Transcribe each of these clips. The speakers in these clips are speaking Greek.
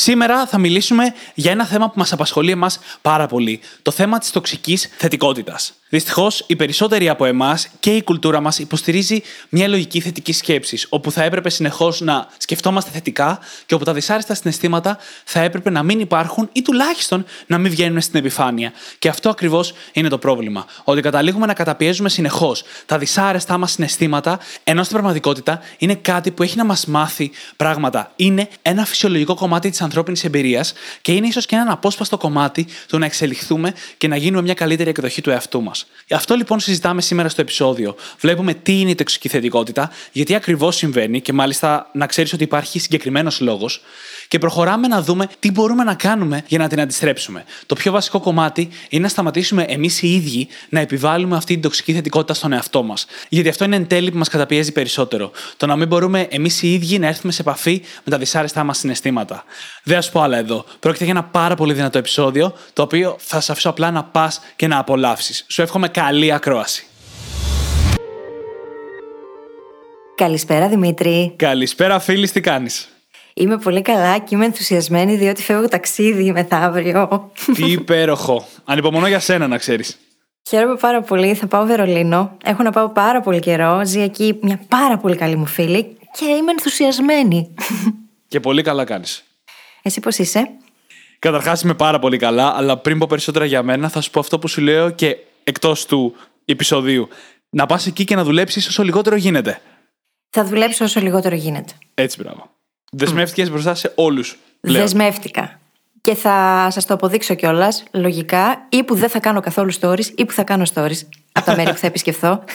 Σήμερα θα μιλήσουμε για ένα θέμα που μας απασχολεί εμάς πάρα πολύ. Το θέμα της τοξικής θετικότητας. Δυστυχώς, οι περισσότεροι από εμάς και η κουλτούρα μας υποστηρίζει μια λογική θετική σκέψης, όπου θα έπρεπε συνεχώς να σκεφτόμαστε θετικά και όπου τα δυσάρεστα συναισθήματα θα έπρεπε να μην υπάρχουν ή τουλάχιστον να μην βγαίνουν στην επιφάνεια. Και αυτό ακριβώς είναι το πρόβλημα. Ότι καταλήγουμε να καταπιέζουμε συνεχώς τα δυσάρεστά μας συναισθήματα, ενώ στην πραγματικότητα είναι κάτι που έχει να μας μάθει πράγματα. Είναι ένα φυσιολογικό κομμάτι της ανθρώπινης εμπειρίας και είναι ίσως και ένα απόσπαστο κομμάτι του να εξελιχθούμε και να γίνουμε μια καλύτερη εκδοχή του εαυτού μας. Αυτό λοιπόν συζητάμε σήμερα στο επεισόδιο. Βλέπουμε τι είναι η τοξική θετικότητα, γιατί ακριβώς συμβαίνει και μάλιστα να ξέρεις ότι υπάρχει συγκεκριμένος λόγος. Και προχωράμε να δούμε τι μπορούμε να κάνουμε για να την αντιστρέψουμε. Το πιο βασικό κομμάτι είναι να σταματήσουμε εμείς οι ίδιοι να επιβάλλουμε αυτή την τοξική θετικότητα στον εαυτό μας. Γιατί αυτό είναι εν τέλει που μας καταπιέζει περισσότερο. Το να μην μπορούμε εμείς οι ίδιοι να έρθουμε σε επαφή με τα δυσάρεστά μας συναισθήματα. Δεν α πω άλλα εδώ. Πρόκειται για ένα πάρα πολύ δυνατό επεισόδιο, το οποίο θα σε αφήσω απλά να πας και να απολαύσεις. Σου εύχομαι καλή ακρόαση. Καλησπέρα Δημήτρη. Καλησπέρα φίλη, τι κάνεις; Είμαι πολύ καλά και είμαι ενθουσιασμένη διότι φεύγω ταξίδι μεθαύριο. Τι υπέροχο. Ανυπομονώ για σένα να ξέρεις. Χαίρομαι πάρα πολύ. Θα πάω Βερολίνο. Έχω να πάω πάρα πολύ καιρό. Ζει εκεί μια πάρα πολύ καλή μου φίλη και είμαι ενθουσιασμένη. Και πολύ καλά κάνεις. Εσύ πώς είσαι; Καταρχάς είμαι πάρα πολύ καλά, αλλά πριν πω περισσότερα για μένα, θα σου πω αυτό που σου λέω και εκτός του επεισοδίου. Να πας εκεί και να δουλέψεις όσο λιγότερο γίνεται. Θα δουλέψω όσο λιγότερο γίνεται. Έτσι, μπράβο. Δεσμεύτηκες μπροστά σε όλους. Δεσμεύτηκα. Και θα σας το αποδείξω κιόλας, λογικά, ή που δεν θα κάνω καθόλου stories, ή που θα κάνω stories από τα μέρη που θα επισκεφθώ.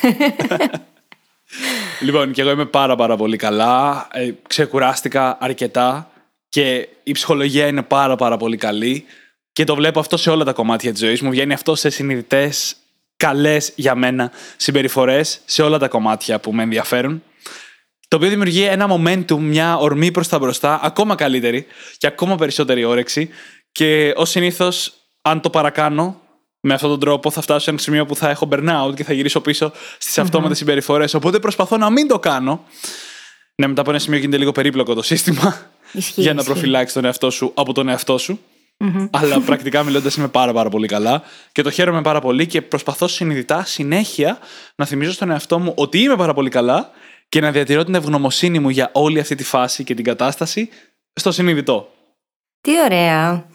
Λοιπόν, και εγώ είμαι πάρα πάρα πολύ καλά. Ε, ξεκουράστηκα αρκετά και η ψυχολογία είναι πάρα πάρα πολύ καλή. Και το βλέπω αυτό σε όλα τα κομμάτια της ζωής μου. Βγαίνει αυτό σε συνειδητές, καλές για μένα συμπεριφορές σε όλα τα κομμάτια που με ενδιαφέρουν. Το οποίο δημιουργεί ένα momentum, μια ορμή προς τα μπροστά, ακόμα καλύτερη και ακόμα περισσότερη όρεξη. Και ως συνήθως, αν το παρακάνω με αυτόν τον τρόπο, θα φτάσω σε ένα σημείο που θα έχω burnout και θα γυρίσω πίσω στις αυτόματες συμπεριφορές. Οπότε προσπαθώ να μην το κάνω. Ναι, μετά από ένα σημείο γίνεται λίγο περίπλοκο το σύστημα Ισχύει, για να ισχύει. προφυλάξεις τον εαυτό σου από τον εαυτό σου. Αλλά πρακτικά μιλώντας είμαι πάρα, πάρα πολύ καλά και το χαίρομαι πάρα πολύ και προσπαθώ συνειδητά συνέχεια να θυμίζω στον εαυτό μου ότι είμαι πάρα πολύ καλά και να διατηρώ την ευγνωμοσύνη μου για όλη αυτή τη φάση και την κατάσταση στο συνειδητό. Τι ωραία.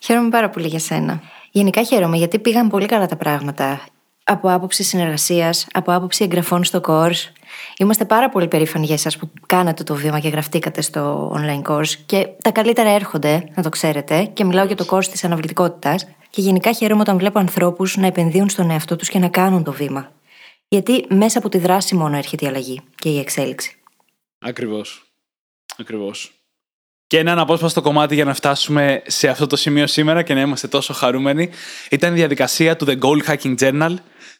Χαίρομαι πάρα πολύ για σένα. Γενικά χαίρομαι γιατί πήγαν πολύ καλά τα πράγματα. Από άποψη συνεργασίας, από άποψη εγγραφών στο course. Είμαστε πάρα πολύ περήφανοι για εσάς που κάνατε το βήμα και γραφτήκατε στο online course. Και τα καλύτερα έρχονται, να το ξέρετε. Και μιλάω για το course της αναβλητικότητας. Και γενικά χαίρομαι όταν βλέπω ανθρώπους να επενδύουν στον εαυτό τους και να κάνουν το βήμα. Γιατί μέσα από τη δράση μόνο έρχεται η αλλαγή και η εξέλιξη. Ακριβώς. Ακριβώς. Και ένα αναπόσπαστο κομμάτι για να φτάσουμε σε αυτό το σημείο σήμερα και να είμαστε τόσο χαρούμενοι ήταν η διαδικασία του The Goal Hacking Journal,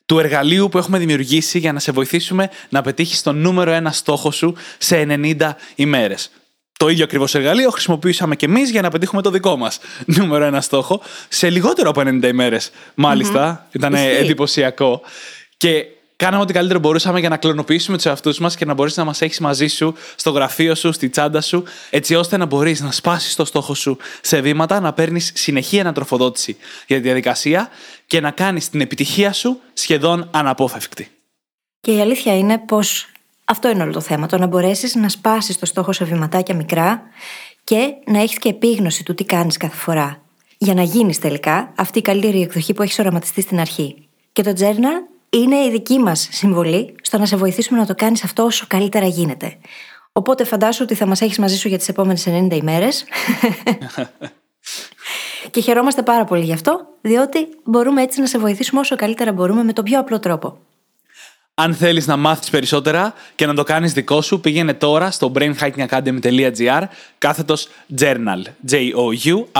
του εργαλείου που έχουμε δημιουργήσει για να σε βοηθήσουμε να πετύχεις τον νούμερο ένα στόχο σου σε 90 ημέρες. Το ίδιο ακριβώς εργαλείο χρησιμοποιήσαμε και εμείς για να πετύχουμε το δικό μας νούμερο ένα στόχο σε λιγότερο από 90 ημέρες. Μάλιστα, ήταν Ισχύει. εντυπωσιακό. Και κάναμε ό,τι καλύτερο μπορούσαμε για να κλωνοποιήσουμε τους εαυτούς μας και να μπορείς να μας έχεις μαζί σου στο γραφείο σου, στη τσάντα σου, έτσι ώστε να μπορείς να σπάσεις το στόχο σου σε βήματα, να παίρνεις συνεχή ανατροφοδότηση για τη διαδικασία και να κάνεις την επιτυχία σου σχεδόν αναπόφευκτη. Και η αλήθεια είναι πως αυτό είναι όλο το θέμα. Το να μπορέσεις να σπάσεις το στόχο σε βηματάκια μικρά και να έχεις και επίγνωση του τι κάνεις κάθε φορά. Για να γίνεις τελικά αυτή η καλύτερη εκδοχή που έχεις οραματιστεί στην αρχή. Και το journal είναι η δική μας συμβολή στο να σε βοηθήσουμε να το κάνεις αυτό όσο καλύτερα γίνεται. Οπότε φαντάσου ότι θα μας έχεις μαζί σου για τις επόμενες 90 ημέρες. και χαιρόμαστε πάρα πολύ γι' αυτό, διότι μπορούμε έτσι να σε βοηθήσουμε όσο καλύτερα μπορούμε με τον πιο απλό τρόπο. Αν θέλεις να μάθεις περισσότερα και να το κάνεις δικό σου, πήγαινε τώρα στο brainhackingacademy.gr κάθετος journal. J-O-U-R-N-A-L.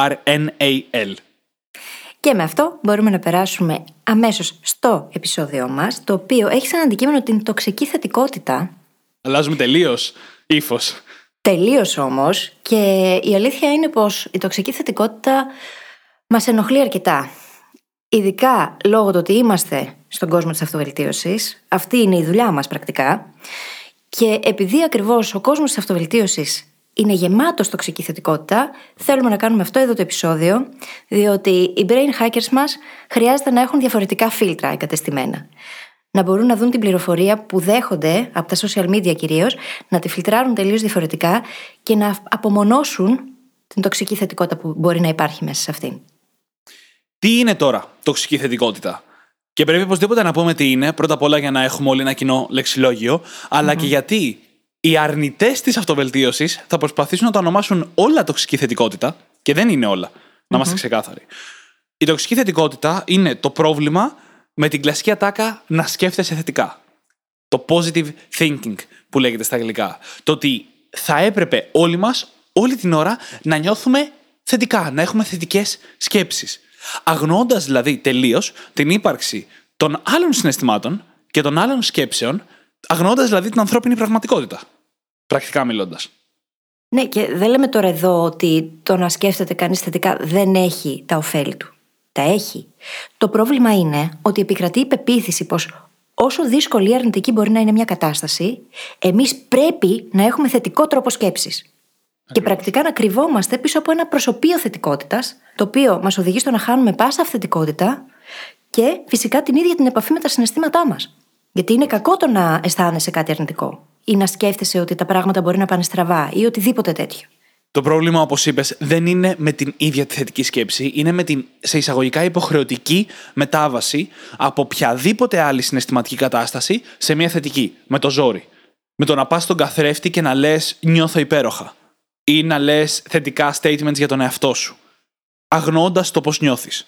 Και με αυτό μπορούμε να περάσουμε αμέσως στο επεισόδιό μας, το οποίο έχει σαν αντικείμενο την τοξική θετικότητα. Αλλάζουμε τελείως ύφος. Τελείως όμως, και η αλήθεια είναι πως η τοξική θετικότητα μας ενοχλεί αρκετά. Ειδικά λόγω του ότι είμαστε στον κόσμο της αυτοβελτίωσης, αυτή είναι η δουλειά μας πρακτικά. Και επειδή ακριβώς ο κόσμος της αυτοβελτίωσης είναι γεμάτο τοξική θετικότητα, θέλουμε να κάνουμε αυτό εδώ το επεισόδιο, διότι οι brain hackers μας χρειάζεται να έχουν διαφορετικά φίλτρα εγκατεστημένα. Να μπορούν να δουν την πληροφορία που δέχονται από τα social media κυρίως, να τη φιλτράρουν τελείως διαφορετικά και να απομονώσουν την τοξική θετικότητα που μπορεί να υπάρχει μέσα σε αυτήν. Τι είναι τώρα τοξική θετικότητα. Και πρέπει οπωσδήποτε να πούμε τι είναι, πρώτα απ' όλα για να έχουμε όλοι ένα κοινό λεξιλόγιο, αλλά και γιατί οι αρνητές της αυτοβελτίωσης θα προσπαθήσουν να το ονομάσουν όλα τοξική θετικότητα, και δεν είναι όλα. Να είμαστε ξεκάθαροι. Η τοξική θετικότητα είναι το πρόβλημα με την κλασική ατάκα να σκέφτεσαι θετικά. Το positive thinking που λέγεται στα αγγλικά. Το ότι θα έπρεπε όλοι μας, όλη την ώρα, να νιώθουμε θετικά, να έχουμε θετικές σκέψεις. Αγνοώντας δηλαδή τελείως την ύπαρξη των άλλων συναισθημάτων και των άλλων σκέψεων, αγνοώντας δηλαδή την ανθρώπινη πραγματικότητα. Πρακτικά μιλώντας. Ναι, και δεν λέμε τώρα εδώ ότι το να σκέφτεται κανείς θετικά δεν έχει τα ωφέλη του. Τα έχει. Το πρόβλημα είναι ότι επικρατεί η πεποίθηση πως όσο δύσκολη ή αρνητική μπορεί να είναι μια κατάσταση, εμείς πρέπει να έχουμε θετικό τρόπο σκέψης. Και πρακτικά να κρυβόμαστε πίσω από ένα προσωπείο θετικότητας, το οποίο μας οδηγεί στο να χάνουμε πάσα αυθεντικότητα και φυσικά την ίδια την επαφή με τα συναισθήματά μας. Γιατί είναι κακό το να αισθάνεσαι κάτι αρνητικό ή να σκέφτεσαι ότι τα πράγματα μπορεί να πάνε στραβά ή οτιδήποτε τέτοιο. Το πρόβλημα, όπως είπες, δεν είναι με την ίδια τη θετική σκέψη, είναι με την σε εισαγωγικά υποχρεωτική μετάβαση από οποιαδήποτε άλλη συναισθηματική κατάσταση σε μια θετική, με το ζόρι. Με το να πας στον καθρέφτη και να λες νιώθω υπέροχα. Ή να λες θετικά statements για τον εαυτό σου. Αγνοώντας το πώς νιώθεις.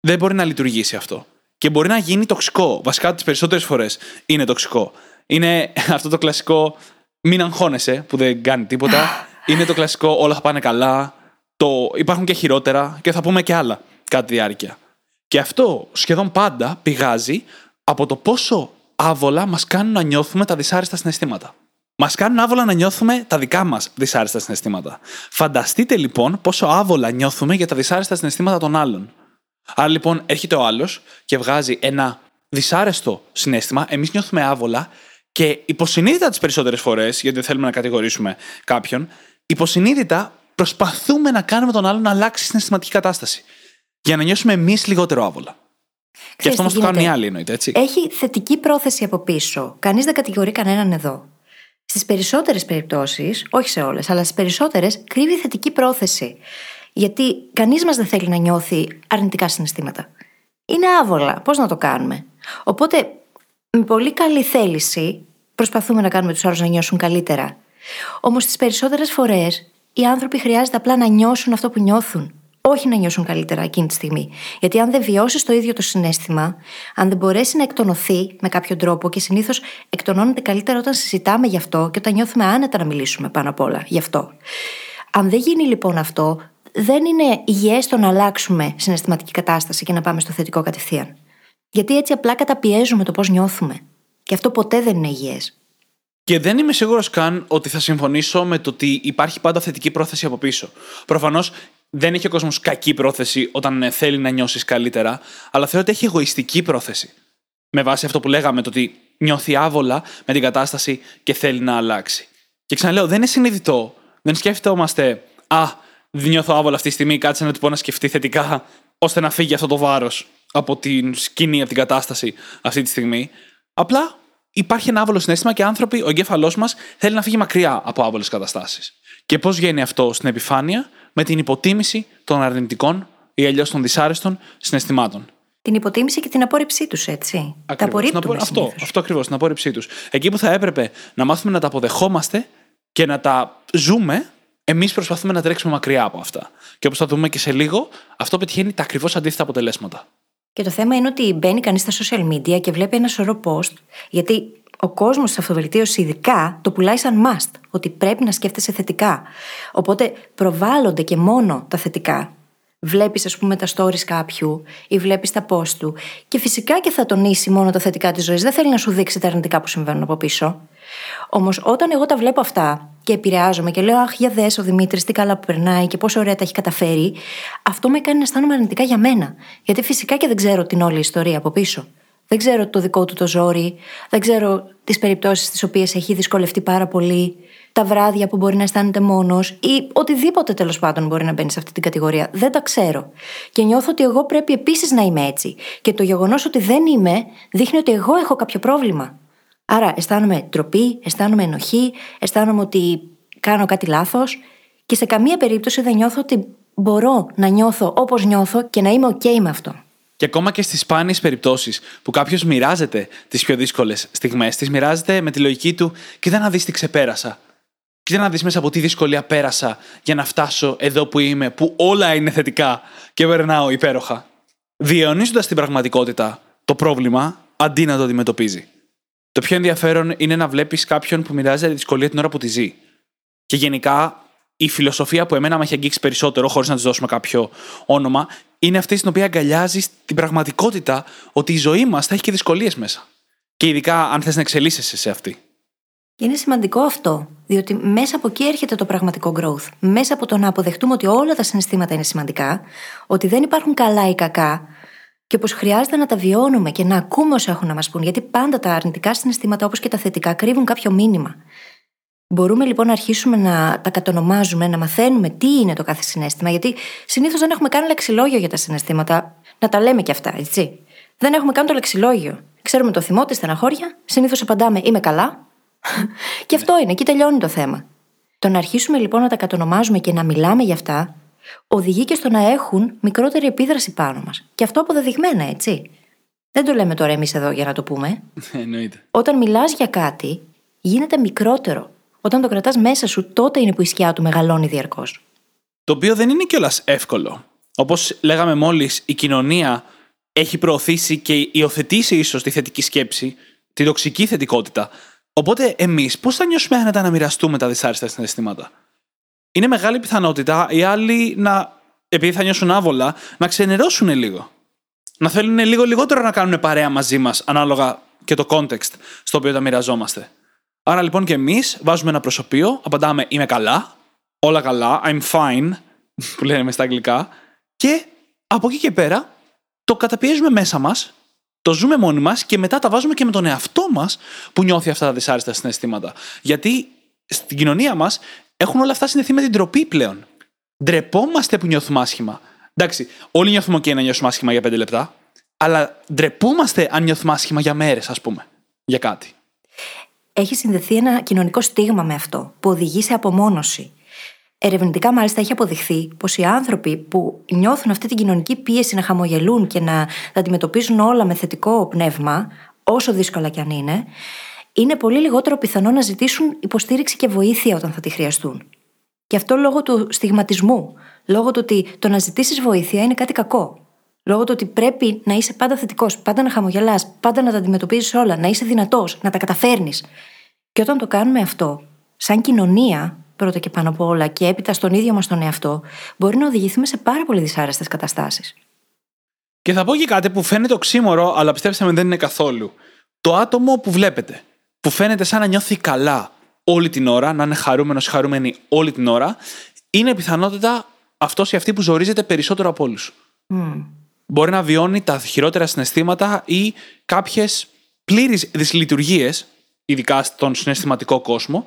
Δεν μπορεί να λειτουργήσει αυτό. Και μπορεί να γίνει τοξικό. Βασικά, τις περισσότερες φορές είναι τοξικό. Είναι αυτό το κλασικό μην αγχώνεσαι που δεν κάνει τίποτα. Είναι το κλασικό όλα θα πάνε καλά. Το υπάρχουν και χειρότερα και θα πούμε και άλλα κατά τη διάρκεια. Και αυτό σχεδόν πάντα πηγάζει από το πόσο άβολα μας κάνουν να νιώθουμε τα δυσάρεστα συναισθήματα. Μας κάνουν άβολα να νιώθουμε τα δικά μας δυσάρεστα συναισθήματα. Φανταστείτε λοιπόν πόσο άβολα νιώθουμε για τα δυσάρεστα συναισθήματα των άλλων. Άρα λοιπόν έρχεται ο άλλος και βγάζει ένα δυσάρεστο συνέστημα, εμείς νιώθουμε άβολα και υποσυνείδητα τις περισσότερες φορές, γιατί δεν θέλουμε να κατηγορήσουμε κάποιον, υποσυνείδητα προσπαθούμε να κάνουμε τον άλλον να αλλάξει συναισθηματική κατάσταση. Για να νιώσουμε εμείς λιγότερο άβολα. και αυτό μας το κάνουν οι άλλοι, εννοείται, έτσι. Έχει θετική πρόθεση από πίσω. Κανείς δεν κατηγορεί κανέναν εδώ. Στις περισσότερες περιπτώσεις, όχι σε όλες, αλλά στις περισσότερες, κρύβει θετική πρόθεση. Γιατί κανείς μας δεν θέλει να νιώθει αρνητικά συναισθήματα. Είναι άβολα. Πώς να το κάνουμε; Οπότε, με πολύ καλή θέληση, προσπαθούμε να κάνουμε τους άλλους να νιώσουν καλύτερα. Όμως τις περισσότερες φορές οι άνθρωποι χρειάζεται απλά να νιώσουν αυτό που νιώθουν. Όχι να νιώσουν καλύτερα εκείνη τη στιγμή. Γιατί αν δεν βιώσεις το ίδιο το συνέστημα, αν δεν μπορέσει να εκτονωθεί με κάποιο τρόπο, και συνήθως εκτονώνεται καλύτερα όταν συζητάμε γι' αυτό και όταν νιώθουμε άνετα να μιλήσουμε πάνω απ' όλα γι' αυτό. Αν δεν γίνει λοιπόν αυτό, δεν είναι υγιές το να αλλάξουμε συναισθηματική κατάσταση και να πάμε στο θετικό κατευθείαν. Γιατί έτσι απλά καταπιέζουμε το πώς νιώθουμε. Και αυτό ποτέ δεν είναι υγιές. Και δεν είμαι σίγουρος καν ότι θα συμφωνήσω με το ότι υπάρχει πάντα θετική πρόθεση από πίσω. Προφανώς δεν έχει ο κόσμος κακή πρόθεση όταν ε, θέλει να νιώσεις καλύτερα, αλλά θεωρώ ότι έχει εγωιστική πρόθεση. Με βάση αυτό που λέγαμε, το ότι νιώθει άβολα με την κατάσταση και θέλει να αλλάξει. Και ξαναλέω, δεν είναι συνειδητό. Δεν σκέφτομαστε, Α, δεν νιώθω άβολα αυτή τη στιγμή, κάτσε να του πω να σκεφτεί θετικά, ώστε να φύγει αυτό το βάρος από την σκηνή, από την κατάσταση αυτή τη στιγμή. Απλά υπάρχει ένα άβολο συνέστημα και άνθρωποι, ο εγκέφαλός μας θέλει να φύγει μακριά από άβολες καταστάσεις. Και πώς βγαίνει αυτό στην επιφάνεια, με την υποτίμηση των αρνητικών ή αλλιώς των δυσάρεστων συναισθημάτων. Την υποτίμηση και την απόρριψή τους, έτσι. Ακριβώς. Τα απορρίπτουμε. Αυτό, αυτό ακριβώς, την απόρριψή τους. Εκεί που θα έπρεπε να μάθουμε να τα αποδεχόμαστε και να τα ζούμε, εμείς προσπαθούμε να τρέξουμε μακριά από αυτά. Και όπως θα δούμε και σε λίγο, αυτό πετυχαίνει τα ακριβώς αντίθετα αποτελέσματα. Και το θέμα είναι ότι μπαίνει κανείς στα social media και βλέπει ένα σωρό post, γιατί ο κόσμος της αυτοβελτίωσης, ειδικά, το πουλάει σαν must, ότι πρέπει να σκέφτεσαι θετικά. Οπότε προβάλλονται και μόνο τα θετικά. βλέπεις, ας πούμε, τα stories κάποιου ή βλέπεις τα post του. Και φυσικά και θα τονίσει μόνο τα θετικά της ζωής. Δεν θέλει να σου δείξει τα αρνητικά που συμβαίνουν από πίσω. Όμως, όταν εγώ τα βλέπω αυτά και επηρεάζομαι και λέω Αχ, για δες ο Δημήτρης, τι καλά που περνάει και πόσο ωραία τα έχει καταφέρει, αυτό με κάνει να αισθάνομαι αρνητικά για μένα. Γιατί φυσικά και δεν ξέρω την όλη ιστορία από πίσω. Δεν ξέρω το δικό του το ζόρι, δεν ξέρω τις περιπτώσεις τι οποίες έχει δυσκολευτεί πάρα πολύ, τα βράδια που μπορεί να αισθάνεται μόνος ή οτιδήποτε τέλος πάντων μπορεί να μπαίνει σε αυτή την κατηγορία. Δεν τα ξέρω. Και νιώθω ότι εγώ πρέπει επίσης να είμαι έτσι. Και το γεγονός ότι δεν είμαι δείχνει ότι εγώ έχω κάποιο πρόβλημα. Άρα αισθάνομαι τροπή, αισθάνομαι ενοχή, αισθάνομαι ότι κάνω κάτι λάθος και σε καμία περίπτωση δεν νιώθω ότι μπορώ να νιώθω όπως νιώθω και να είμαι OK με αυτό. Και ακόμα και στις σπάνιες περιπτώσεις που κάποιος μοιράζεται τις πιο δύσκολες στιγμές, τις μοιράζεται με τη λογική του, κοίτα να δεις τι ξεπέρασα. Κοίτα να δεις μέσα από τι δυσκολία πέρασα για να φτάσω εδώ που είμαι, που όλα είναι θετικά και περνάω υπέροχα. Διαιωνίζοντας την πραγματικότητα το πρόβλημα αντί να το αντιμετωπίζει. Το πιο ενδιαφέρον είναι να βλέπεις κάποιον που μοιράζεται τη δυσκολία την ώρα που τη ζει. Και γενικά η φιλοσοφία που εμένα με έχει αγγίξει περισσότερο, χωρίς να της δώσουμε κάποιο όνομα, είναι αυτή στην οποία αγκαλιάζεις την πραγματικότητα ότι η ζωή μας θα έχει και δυσκολίες μέσα. Και ειδικά αν θες να εξελίσσεσαι σε αυτή. Και είναι σημαντικό αυτό, διότι μέσα από εκεί έρχεται το πραγματικό growth. Μέσα από το να αποδεχτούμε ότι όλα τα συναισθήματα είναι σημαντικά, ότι δεν υπάρχουν καλά ή κακά, και πως χρειάζεται να τα βιώνουμε και να ακούμε όσα έχουν να μας πούν, γιατί πάντα τα αρνητικά συναισθήματα όπως και τα θετικά κρύβουν κάποιο μήνυμα. Μπορούμε λοιπόν να αρχίσουμε να τα κατονομάζουμε, να μαθαίνουμε τι είναι το κάθε συνέστημα, γιατί συνήθως δεν έχουμε καν λεξιλόγιο για τα συναισθήματα. Να τα λέμε και αυτά, έτσι. Δεν έχουμε καν το λεξιλόγιο. Ξέρουμε το θυμό, τη στεναχώρια, συνήθως απαντάμε Είμαι καλά. και αυτό είναι, εκεί τελειώνει το θέμα. Το να αρχίσουμε λοιπόν να τα κατονομάζουμε και να μιλάμε για αυτά, οδηγεί και στο να έχουν μικρότερη επίδραση πάνω μας. Και αυτό αποδεδειγμένα, έτσι. Δεν το λέμε τώρα εμείς εδώ για να το πούμε. Εννοείται. Όταν μιλάς για κάτι, γίνεται μικρότερο. Όταν το κρατάς μέσα σου, τότε είναι που η σκιά του μεγαλώνει διαρκώς. Το οποίο δεν είναι κιόλας εύκολο. Όπως λέγαμε μόλις, η κοινωνία έχει προωθήσει και υιοθετήσει ίσως τη θετική σκέψη, τη τοξική θετικότητα. Οπότε εμείς πώς θα νιώσουμε άνετα να μοιραστούμε τα δυσάρεστα συναισθήματα; Είναι μεγάλη πιθανότητα οι άλλοι να, επειδή θα νιώσουν άβολα, να ξενερώσουν λίγο. Να θέλουν λίγο λιγότερο να κάνουν παρέα μαζί μας, ανάλογα και το context στο οποίο τα μοιραζόμαστε. Άρα λοιπόν και εμείς βάζουμε ένα προσωπείο, απαντάμε Είμαι καλά, όλα καλά, I'm fine, που λένε στα αγγλικά, και από εκεί και πέρα το καταπιέζουμε μέσα μας, το ζούμε μόνοι μας και μετά τα βάζουμε και με τον εαυτό μας που νιώθει αυτά τα δυσάρεστα συναισθήματα. Γιατί στην κοινωνία μας έχουν όλα αυτά συνδεθεί με την τροπή πλέον. Ντρεπόμαστε που νιώθουμε άσχημα. Εντάξει, όλοι νιώθουμε και να νιώθουμε άσχημα για πέντε λεπτά, αλλά ντρεπόμαστε αν νιώθουμε άσχημα για μέρες, ας πούμε, για κάτι έχει συνδεθεί ένα κοινωνικό στίγμα με αυτό, που οδηγεί σε απομόνωση. Ερευνητικά, μάλιστα, έχει αποδειχθεί πως οι άνθρωποι που νιώθουν αυτή την κοινωνική πίεση να χαμογελούν και να τα αντιμετωπίζουν όλα με θετικό πνεύμα, όσο δύσκολα κι αν είναι, είναι πολύ λιγότερο πιθανό να ζητήσουν υποστήριξη και βοήθεια όταν θα τη χρειαστούν. Και αυτό λόγω του στιγματισμού, λόγω του ότι το να ζητήσεις βοήθεια είναι κάτι κακό. Λόγω του ότι πρέπει να είσαι πάντα θετικός, πάντα να χαμογελάς, πάντα να τα αντιμετωπίζεις όλα, να είσαι δυνατός, να τα καταφέρνεις. Και όταν το κάνουμε αυτό, σαν κοινωνία, πρώτα και πάνω από όλα, και έπειτα στον ίδιο μας τον εαυτό, μπορεί να οδηγηθούμε σε πάρα πολύ δυσάρεστες καταστάσεις. Και θα πω και κάτι που φαίνεται οξύμορο, αλλά πιστέψτε με δεν είναι καθόλου. Το άτομο που βλέπετε, που φαίνεται σαν να νιώθει καλά όλη την ώρα, να είναι χαρούμενος ή χαρούμενη όλη την ώρα, είναι πιθανότητα αυτός ή αυτή που ζορίζεται περισσότερο από όλους. Mm μπορεί να βιώνει τα χειρότερα συναισθήματα ή κάποιες πλήρεις δυσλειτουργίες, ειδικά στον συναισθηματικό κόσμο,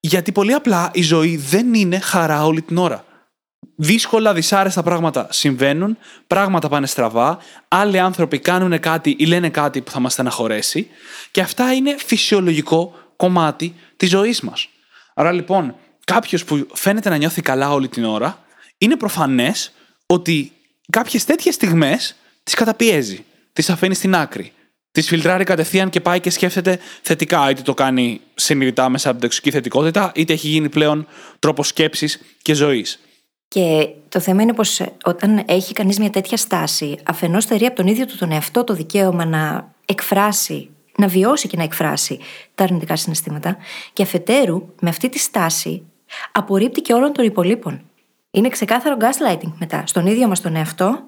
γιατί πολύ απλά η ζωή δεν είναι χαρά όλη την ώρα. Δύσκολα, δυσάρεστα πράγματα συμβαίνουν, πράγματα πάνε στραβά, άλλοι άνθρωποι κάνουν κάτι ή λένε κάτι που θα μας στεναχωρέσει και αυτά είναι φυσιολογικό κομμάτι της ζωής μας. Άρα λοιπόν, κάποιος που φαίνεται να νιώθει καλά όλη την ώρα, είναι προφανές ότι κάποιες τέτοιες στιγμές τις καταπιέζει. Τις αφήνει στην άκρη. Τις φιλτράρει κατευθείαν και πάει και σκέφτεται θετικά. Είτε το κάνει συνειδητά μέσα από την τοξική θετικότητα, είτε έχει γίνει πλέον τρόπος σκέψης και ζωής. Και το θέμα είναι πως όταν έχει κανείς μια τέτοια στάση, αφενός στερεί από τον ίδιο του τον εαυτό το δικαίωμα να εκφράσει, να βιώσει και να εκφράσει τα αρνητικά συναισθήματα, και αφετέρου με αυτή τη στάση απορρίπτει και όλων των υπολείπων. Είναι ξεκάθαρο gaslighting μετά, στον ίδιο μας τον εαυτό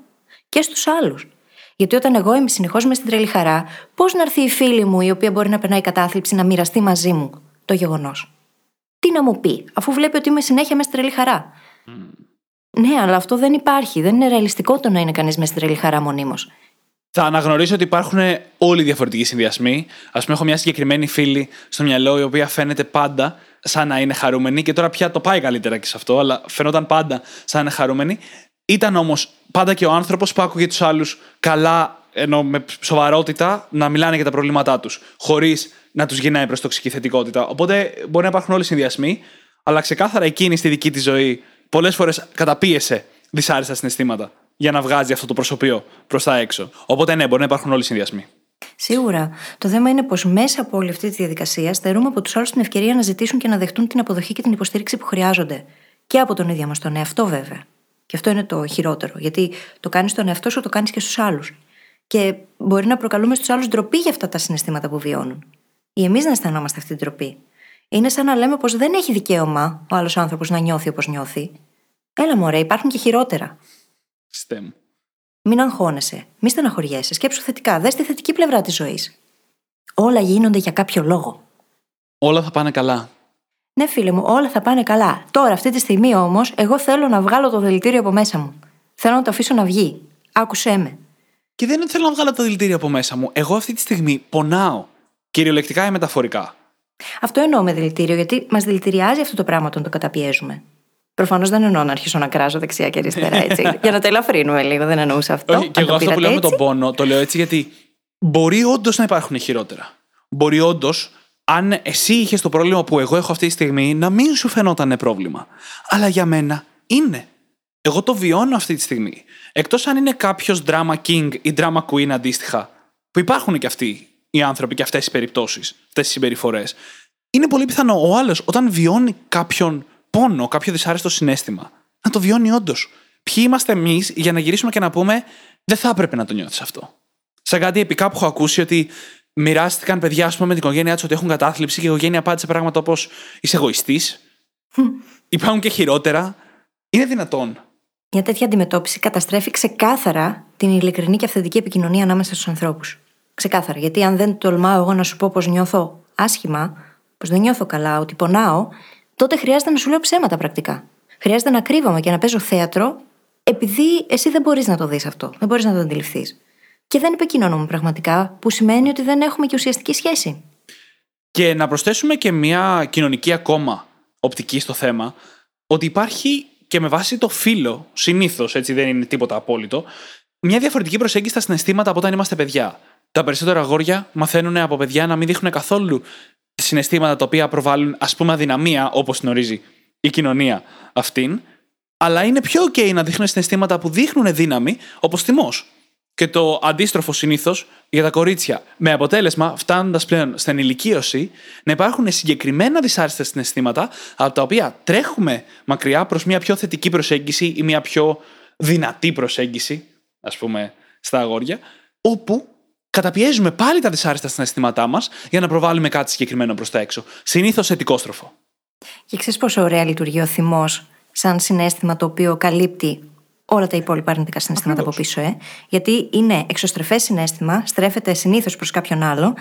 και στους άλλους. Γιατί όταν εγώ είμαι συνεχώς μες στην τρελή χαρά, πώς να έρθει η φίλη μου, η οποία μπορεί να περνάει κατάθλιψη, να μοιραστεί μαζί μου το γεγονός; Τι να μου πει, αφού βλέπει ότι είμαι συνέχεια μες στην τρελή χαρά; Ναι, αλλά αυτό δεν υπάρχει. Δεν είναι ρεαλιστικό το να είναι κανείς με στην τρελή χαρά μονίμως. Θα αναγνωρίσω ότι υπάρχουν όλοι διαφορετικοί συνδυασμοί. Α πούμε, έχω μια συγκεκριμένη φίλη στο μυαλό η οποία φαίνεται πάντα σαν να είναι χαρούμενη και τώρα πια το πάει καλύτερα και σε αυτό, αλλά φαινόταν πάντα σαν να είναι χαρούμενη. Ήταν όμως πάντα και ο άνθρωπος που άκουγε τους άλλους καλά, ενώ με σοβαρότητα, να μιλάνε για τα προβλήματά τους, χωρίς να τους γυρνάει προς τοξική θετικότητα. Οπότε μπορεί να υπάρχουν όλοι οι συνδυασμοί, αλλά ξεκάθαρα εκείνη στη δική της ζωή πολλές φορές καταπίεσε δυσάρεστα συναισθήματα για να βγάζει αυτό το προσωπείο προς τα έξω. Οπότε ναι, μπορεί να υπάρχουν όλοι οι συνδυασμοί. Σίγουρα. Το θέμα είναι πως μέσα από όλη αυτή τη διαδικασία στερούμε από τους άλλους την ευκαιρία να ζητήσουν και να δεχτούν την αποδοχή και την υποστήριξη που χρειάζονται. Και από τον ίδιο μας τον εαυτό, βέβαια. Και αυτό είναι το χειρότερο. Γιατί το κάνεις στον εαυτό σου, το κάνεις και στους άλλους. Και μπορεί να προκαλούμε στους άλλους ντροπή για αυτά τα συναισθήματα που βιώνουν. Ή εμείς να αισθανόμαστε αυτή την ντροπή. Είναι σαν να λέμε πως δεν έχει δικαίωμα ο άλλος άνθρωπος να νιώθει όπως νιώθει. Έλα, μωρέ, υπάρχουν και χειρότερα. Στέμ. Μην αγχώνεσαι, μη στεναχωριέσαι, σκέψου θετικά, δες τη θετική πλευρά της ζωής. Όλα γίνονται για κάποιο λόγο. Όλα θα πάνε καλά. Ναι, φίλε μου, όλα θα πάνε καλά. Τώρα, αυτή τη στιγμή όμως, εγώ θέλω να βγάλω το δηλητήριο από μέσα μου. Θέλω να το αφήσω να βγει. Άκουσέ με. Και δεν είναι ότι θέλω να βγάλω το δηλητήριο από μέσα μου. Εγώ αυτή τη στιγμή πονάω. Κυριολεκτικά ή μεταφορικά. Αυτό εννοώ με δηλητήριο, γιατί μας δηλητηριάζει αυτό το πράγμα όταν το καταπιέζουμε. Προφανώς δεν εννοώ να αρχίσω να κράζω δεξιά και αριστερά, έτσι. για να το ελαφρύνουμε λίγο, δεν εννοούσα αυτό. Όχι, και Αν εγώ το αυτό που λέω με πήρατε τον πόνο, το λέω έτσι γιατί μπορεί όντως να υπάρχουν χειρότερα. Μπορεί όντως, αν εσύ είχες το πρόβλημα που εγώ έχω αυτή τη στιγμή, να μην σου φαινόταν πρόβλημα. Αλλά για μένα είναι. Εγώ το βιώνω αυτή τη στιγμή. Εκτός αν είναι κάποιος drama king ή drama queen αντίστοιχα, που υπάρχουν και αυτοί οι άνθρωποι και αυτές οι περιπτώσεις, αυτές τι συμπεριφορές. Είναι πολύ πιθανό ο άλλος όταν βιώνει κάποιον πόνο, κάποιο δυσάρεστο συνέστημα, να το βιώνει όντως. Ποιοι είμαστε εμείς για να γυρίσουμε και να πούμε, δεν θα έπρεπε να το νιώθεις αυτό. Σαν κάτι επικά που έχω ακούσει ότι μοιράστηκαν παιδιά, ας πούμε, με την οικογένειά τους ότι έχουν κατάθλιψη και η οικογένεια απάντησε πράγματα όπως είσαι εγωιστής. Υπάρχουν και χειρότερα. Είναι δυνατόν. Μια τέτοια αντιμετώπιση καταστρέφει ξεκάθαρα την ειλικρινή και αυθεντική επικοινωνία ανάμεσα στους ανθρώπους. Ξεκάθαρα. Γιατί αν δεν τολμάω εγώ να σου πω πως νιώθω άσχημα, πως δεν νιώθω καλά, ότι πονάω, τότε χρειάζεται να σου λέω ψέματα πρακτικά. Χρειάζεται να κρύβομαι και να παίζω θέατρο, επειδή εσύ δεν μπορείς να το δεις αυτό. Δεν μπορείς να το αντιληφθείς. Και δεν επικοινωνούμε πραγματικά, που σημαίνει ότι δεν έχουμε και ουσιαστική σχέση. Και να προσθέσουμε και μια κοινωνική ακόμα οπτική στο θέμα, ότι υπάρχει και με βάση το φύλλο, συνήθως έτσι δεν είναι τίποτα απόλυτο, μια διαφορετική προσέγγιση στα συναισθήματα από όταν είμαστε παιδιά. Τα περισσότερα αγόρια μαθαίνουν από παιδιά να μην δείχνουν καθόλου συναισθήματα τα οποία προβάλλουν ας πούμε αδυναμία, όπως γνωρίζει η κοινωνία αυτήν, αλλά είναι πιο OK να δείχνουν συναισθήματα που δείχνουν δύναμη, όπως θυμός. Και το αντίστροφο συνήθως για τα κορίτσια. Με αποτέλεσμα, φτάνοντας πλέον στην ηλικίωση, να υπάρχουν συγκεκριμένα δυσάρεστα συναισθήματα από τα οποία τρέχουμε μακριά προς μια πιο θετική προσέγγιση ή μια πιο δυνατή προσέγγιση, ας πούμε, στα αγόρια, όπου καταπιέζουμε πάλι τα δυσάρεστα συναισθήματά μας για να προβάλλουμε κάτι συγκεκριμένο προς τα έξω. Συνήθως ετικόστροφο. Και ξέρεις πόσο ωραία λειτουργεί ο θυμός σαν συνέστημα το οποίο καλύπτει όλα τα υπόλοιπα αρνητικά συναισθήματα από πίσω, ε; Γιατί είναι εξωστρεφές συνέστημα, στρέφεται συνήθως προς κάποιον άλλο,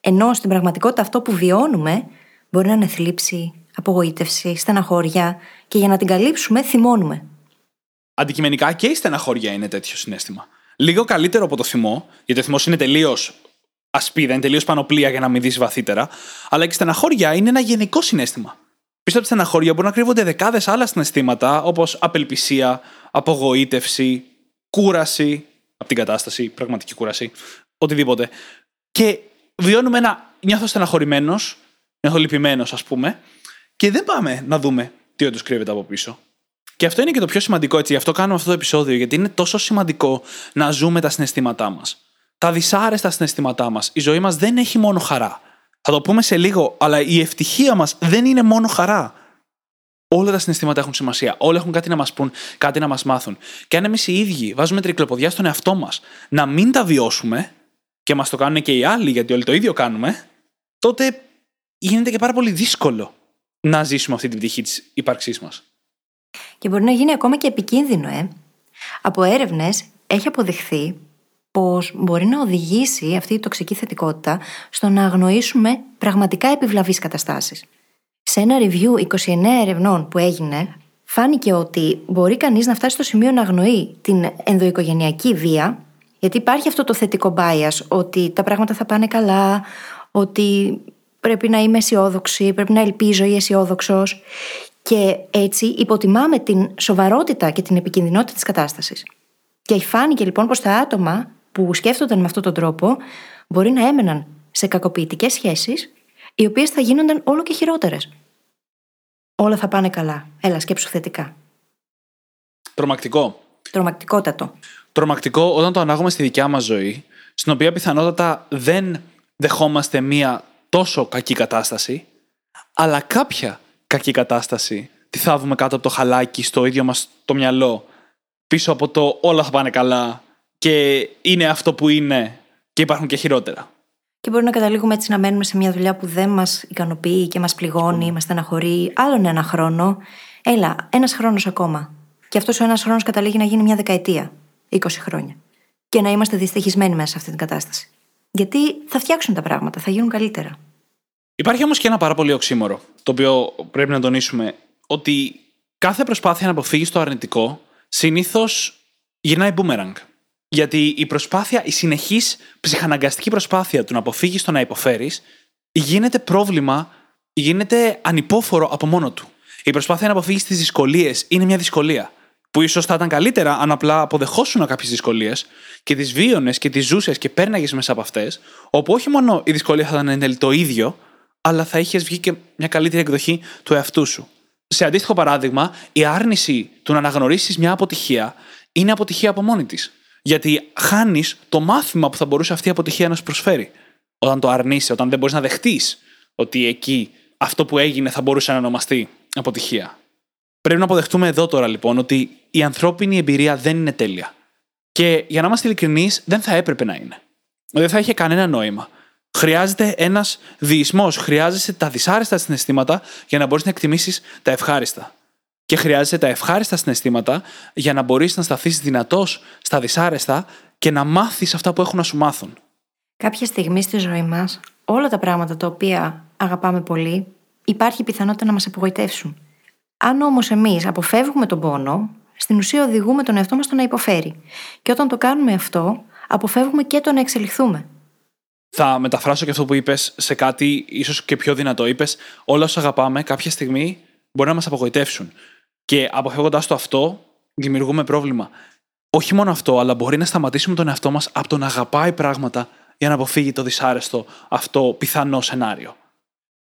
ενώ στην πραγματικότητα αυτό που βιώνουμε μπορεί να είναι θλίψη, απογοήτευση, στεναχώρια και για να την καλύψουμε θυμώνουμε. Αντικειμενικά και η στεναχώρια είναι τέτοιο συνέστημα. Λίγο καλύτερο από το θυμό, γιατί ο θυμός είναι τελείως ασπίδα, είναι τελείως πανοπλία για να μην δεις βαθύτερα. Αλλά και η στεναχώρια είναι ένα γενικό συνέστημα. Πίσω από τη στεναχώρια μπορεί να κρύβονται δεκάδες άλλα συναισθήματα, όπως απελπισία, απογοήτευση, κούραση από την κατάσταση, πραγματική κούραση, οτιδήποτε. Και βιώνουμε ένα νιώθω στεναχωρημένος, νιώθω λυπημένος, ας πούμε, και δεν πάμε να δούμε τι όντως κρύβεται από πίσω. Και αυτό είναι και το πιο σημαντικό, έτσι. Γι' αυτό κάνουμε αυτό το επεισόδιο, γιατί είναι τόσο σημαντικό να ζούμε τα συναισθήματά μας. Τα δυσάρεστα συναισθήματά μας. Η ζωή μας δεν έχει μόνο χαρά. Θα το πούμε σε λίγο, αλλά η ευτυχία μας δεν είναι μόνο χαρά. Όλα τα συναισθήματα έχουν σημασία. Όλα έχουν κάτι να μας πούν, κάτι να μας μάθουν. Και αν εμείς οι ίδιοι βάζουμε τρικλοποδιά στον εαυτό μας να μην τα βιώσουμε, και μας το κάνουν και οι άλλοι, γιατί όλοι το ίδιο κάνουμε, τότε γίνεται και πάρα πολύ δύσκολο να ζήσουμε αυτή την πτυχή της ύπαρξής μας. Και μπορεί να γίνει ακόμα και επικίνδυνο, ε. Από έρευνες έχει αποδειχθεί πως μπορεί να οδηγήσει αυτή η τοξική θετικότητα στο να αγνοήσουμε πραγματικά επιβλαβείς καταστάσεις. Σε ένα review 29 ερευνών που έγινε, φάνηκε ότι μπορεί κανείς να φτάσει στο σημείο να αγνοεί την ενδοοικογενειακή βία, γιατί υπάρχει αυτό το θετικό bias ότι τα πράγματα θα πάνε καλά, ότι πρέπει να είμαι αισιόδοξη, πρέπει να ελπίζω ή αισιόδοξος. Και έτσι υποτιμάμε την σοβαρότητα και την επικινδυνότητα της κατάστασης. Και φάνηκε λοιπόν πως τα άτομα που σκέφτονταν με αυτόν τον τρόπο μπορεί να έμεναν σε κακοποιητικές σχέσεις, οι οποίες θα γίνονταν όλο και χειρότερες. Όλα θα πάνε καλά. Έλα, σκέψου θετικά. Τρομακτικό. Τρομακτικότατο. Τρομακτικό όταν το ανάγουμε στη δικιά μας ζωή, στην οποία πιθανότατα δεν δεχόμαστε μία τόσο κακή κατάσταση, αλλά κάποια κακή κατάσταση τη θάβουμε κάτω από το χαλάκι στο ίδιο μας το μυαλό, πίσω από το όλα θα πάνε καλά και είναι αυτό που είναι και υπάρχουν και χειρότερα. Και μπορεί να καταλήγουμε έτσι να μένουμε σε μια δουλειά που δεν μας ικανοποιεί και μας πληγώνει, μας στεναχωρεί άλλον ένα χρόνο. Έλα, ένας χρόνος ακόμα. Και αυτός ο ένας χρόνος καταλήγει να γίνει μια δεκαετία, 20 χρόνια. Και να είμαστε δυστυχισμένοι μέσα σε αυτή την κατάσταση. Γιατί θα φτιάξουν τα πράγματα, θα γίνουν καλύτερα. Υπάρχει όμως και ένα πάρα πολύ οξύμορο, το οποίο πρέπει να τονίσουμε, ότι κάθε προσπάθεια να αποφύγεις το αρνητικό συνήθως γυρνάει boomerang. Γιατί η προσπάθεια, η συνεχής ψυχαναγκαστική προσπάθεια του να αποφύγεις το να υποφέρεις, γίνεται πρόβλημα, γίνεται ανυπόφορο από μόνο του. Η προσπάθεια να αποφύγεις τις δυσκολίες είναι μια δυσκολία. Που ίσως θα ήταν καλύτερα αν απλά αποδεχόσουν κάποιες δυσκολίες και τις βίωνες και τις ζούσες και πέρναγες μέσα από αυτές, όπου όχι μόνο η δυσκολία θα ήταν εν τέλει το ίδιο, αλλά θα είχες βγει και μια καλύτερη εκδοχή του εαυτού σου. Σε αντίστοιχο παράδειγμα, η άρνηση του να αναγνωρίσεις μια αποτυχία είναι αποτυχία από μόνη της. Γιατί χάνεις το μάθημα που θα μπορούσε αυτή η αποτυχία να σου προσφέρει. Όταν το αρνείσαι, όταν δεν μπορείς να δεχτείς ότι εκεί αυτό που έγινε θα μπορούσε να ονομαστεί αποτυχία. Πρέπει να αποδεχτούμε εδώ τώρα λοιπόν ότι η ανθρώπινη εμπειρία δεν είναι τέλεια. Και για να είμαστε ειλικρινείς, δεν θα έπρεπε να είναι. Δεν θα είχε κανένα νόημα. Χρειάζεται ένας διεισμός. Χρειάζεσαι τα δυσάρεστα συναισθήματα για να μπορείς να εκτιμήσεις τα ευχάριστα. Και χρειάζεσαι τα ευχάριστα συναισθήματα για να μπορείς να σταθείς δυνατός στα δυσάρεστα και να μάθεις αυτά που έχουν να σου μάθουν. Κάποια στιγμή στη ζωή μας, όλα τα πράγματα τα οποία αγαπάμε πολύ, υπάρχει πιθανότητα να μας απογοητεύσουν. Αν όμως εμείς αποφεύγουμε τον πόνο, στην ουσία οδηγούμε τον εαυτό μας στο να υποφέρει. Και όταν το κάνουμε αυτό, αποφεύγουμε και το να εξελιχθούμε. Θα μεταφράσω και αυτό που είπες σε κάτι ίσως και πιο δυνατό. Είπες, όλα όσα αγαπάμε κάποια στιγμή μπορεί να μας απογοητεύσουν. Και αποφεύγοντας το αυτό, δημιουργούμε πρόβλημα. Όχι μόνο αυτό, αλλά μπορεί να σταματήσουμε τον εαυτό μας από το να αγαπάει πράγματα για να αποφύγει το δυσάρεστο αυτό πιθανό σενάριο.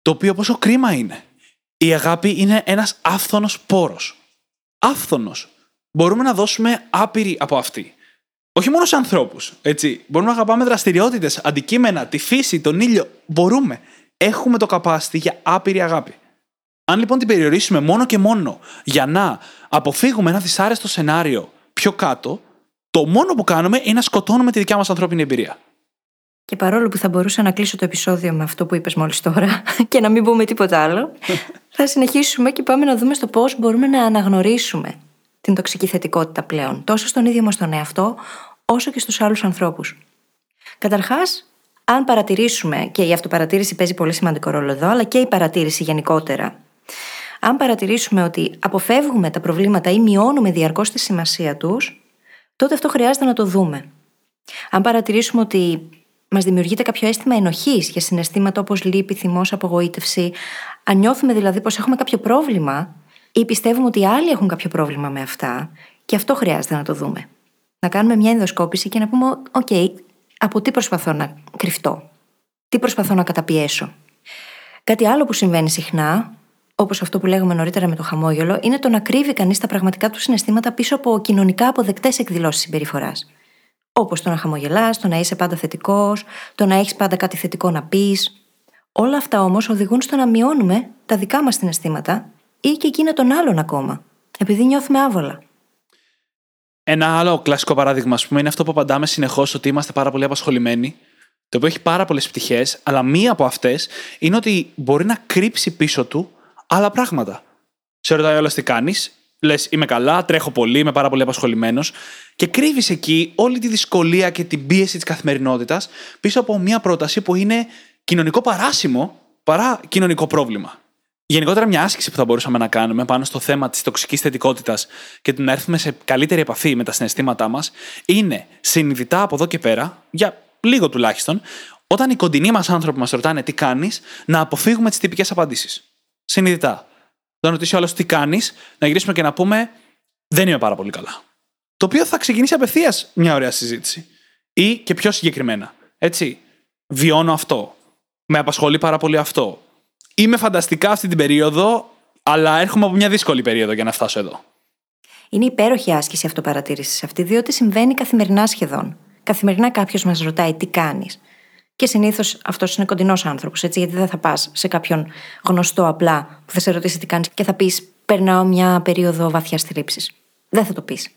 Το οποίο πόσο κρίμα είναι. Η αγάπη είναι ένας άφθονος πόρος. Άφθονος. Μπορούμε να δώσουμε άπειρη από αυτή. Όχι μόνο σε ανθρώπους. Μπορούμε να αγαπάμε δραστηριότητες, αντικείμενα, τη φύση, τον ήλιο. Μπορούμε. Έχουμε το capacity για άπειρη αγάπη. Αν λοιπόν την περιορίσουμε μόνο και μόνο για να αποφύγουμε ένα δυσάρεστο σενάριο πιο κάτω, το μόνο που κάνουμε είναι να σκοτώνουμε τη δικιά μας ανθρώπινη εμπειρία. Και παρόλο που θα μπορούσα να κλείσω το επεισόδιο με αυτό που είπες μόλις τώρα και να μην πούμε τίποτα άλλο, θα συνεχίσουμε και πάμε να δούμε στο πώς μπορούμε να αναγνωρίσουμε την τοξική θετικότητα πλέον, τόσο στον ίδιο μας τον εαυτό, όσο και στους άλλους ανθρώπους. Καταρχάς, αν παρατηρήσουμε, και η αυτοπαρατήρηση παίζει πολύ σημαντικό ρόλο εδώ, αλλά και η παρατήρηση γενικότερα, αν παρατηρήσουμε ότι αποφεύγουμε τα προβλήματα ή μειώνουμε διαρκώς τη σημασία τους, τότε αυτό χρειάζεται να το δούμε. Αν παρατηρήσουμε ότι μας δημιουργείται κάποιο αίσθημα ενοχής για συναισθήματα όπως λύπη, θυμός, απογοήτευση, αν νιώθουμε δηλαδή πως έχουμε κάποιο πρόβλημα ή πιστεύουμε ότι άλλοι έχουν κάποιο πρόβλημα με αυτά, και αυτό χρειάζεται να το δούμε. Να κάνουμε μια ενδοσκόπηση και να πούμε: Οκ, από τι προσπαθώ να κρυφτώ, τι προσπαθώ να καταπιέσω; Κάτι άλλο που συμβαίνει συχνά, όπως αυτό που λέγαμε νωρίτερα με το χαμόγελο, είναι το να κρύβει κανείς τα πραγματικά του συναισθήματα πίσω από κοινωνικά αποδεκτές εκδηλώσεις συμπεριφοράς. Όπως το να χαμογελάς, το να είσαι πάντα θετικός, το να έχεις πάντα κάτι θετικό να πεις. Όλα αυτά όμως οδηγούν στο να μειώνουμε τα δικά μας συναισθήματα ή και εκείνα των άλλων ακόμα, επειδή νιώθουμε άβολα. Ένα άλλο κλασικό παράδειγμα, ας πούμε, είναι αυτό που απαντάμε συνεχώς ότι είμαστε πάρα πολύ απασχολημένοι, το οποίο έχει πάρα πολλές πτυχές, αλλά μία από αυτές είναι ότι μπορεί να κρύψει πίσω του άλλα πράγματα. Σε ρωτάει όλας τι κάνεις, Λες, είμαι καλά, τρέχω πολύ, είμαι πάρα πολύ απασχολημένος. Και κρύβεις εκεί όλη τη δυσκολία και την πίεση της καθημερινότητας πίσω από μια πρόταση που είναι κοινωνικό παράσημο παρά κοινωνικό πρόβλημα. Γενικότερα, μια άσκηση που θα μπορούσαμε να κάνουμε πάνω στο θέμα της τοξικής θετικότητας και του να έρθουμε σε καλύτερη επαφή με τα συναισθήματά μας είναι συνειδητά από εδώ και πέρα, για λίγο τουλάχιστον, όταν οι κοντινοί μας άνθρωποι μας ρωτάνε τι κάνεις, να αποφύγουμε τις τυπικές απαντήσεις. Συνειδητά. Όταν ρωτήσει ο άλλος τι κάνεις, να γυρίσουμε και να πούμε Δεν είμαι πάρα πολύ καλά. Το οποίο θα ξεκινήσει απευθείας μια ωραία συζήτηση. Ή και πιο συγκεκριμένα. Έτσι. Βιώνω αυτό. Με απασχολεί πάρα πολύ αυτό. Είμαι φανταστικά αυτή την περίοδο, αλλά έρχομαι από μια δύσκολη περίοδο για να φτάσω εδώ. Είναι υπέροχη άσκηση αυτοπαρατήρησης αυτή, διότι συμβαίνει καθημερινά σχεδόν. Καθημερινά κάποιος μας ρωτάει τι κάνεις. Και συνήθως αυτός είναι κοντινός άνθρωπος, έτσι, γιατί δεν θα πας σε κάποιον γνωστό απλά που θα σε ρωτήσει τι κάνεις και θα πεις Περνάω μια περίοδο βαθιάς θλίψης. Δεν θα το πεις.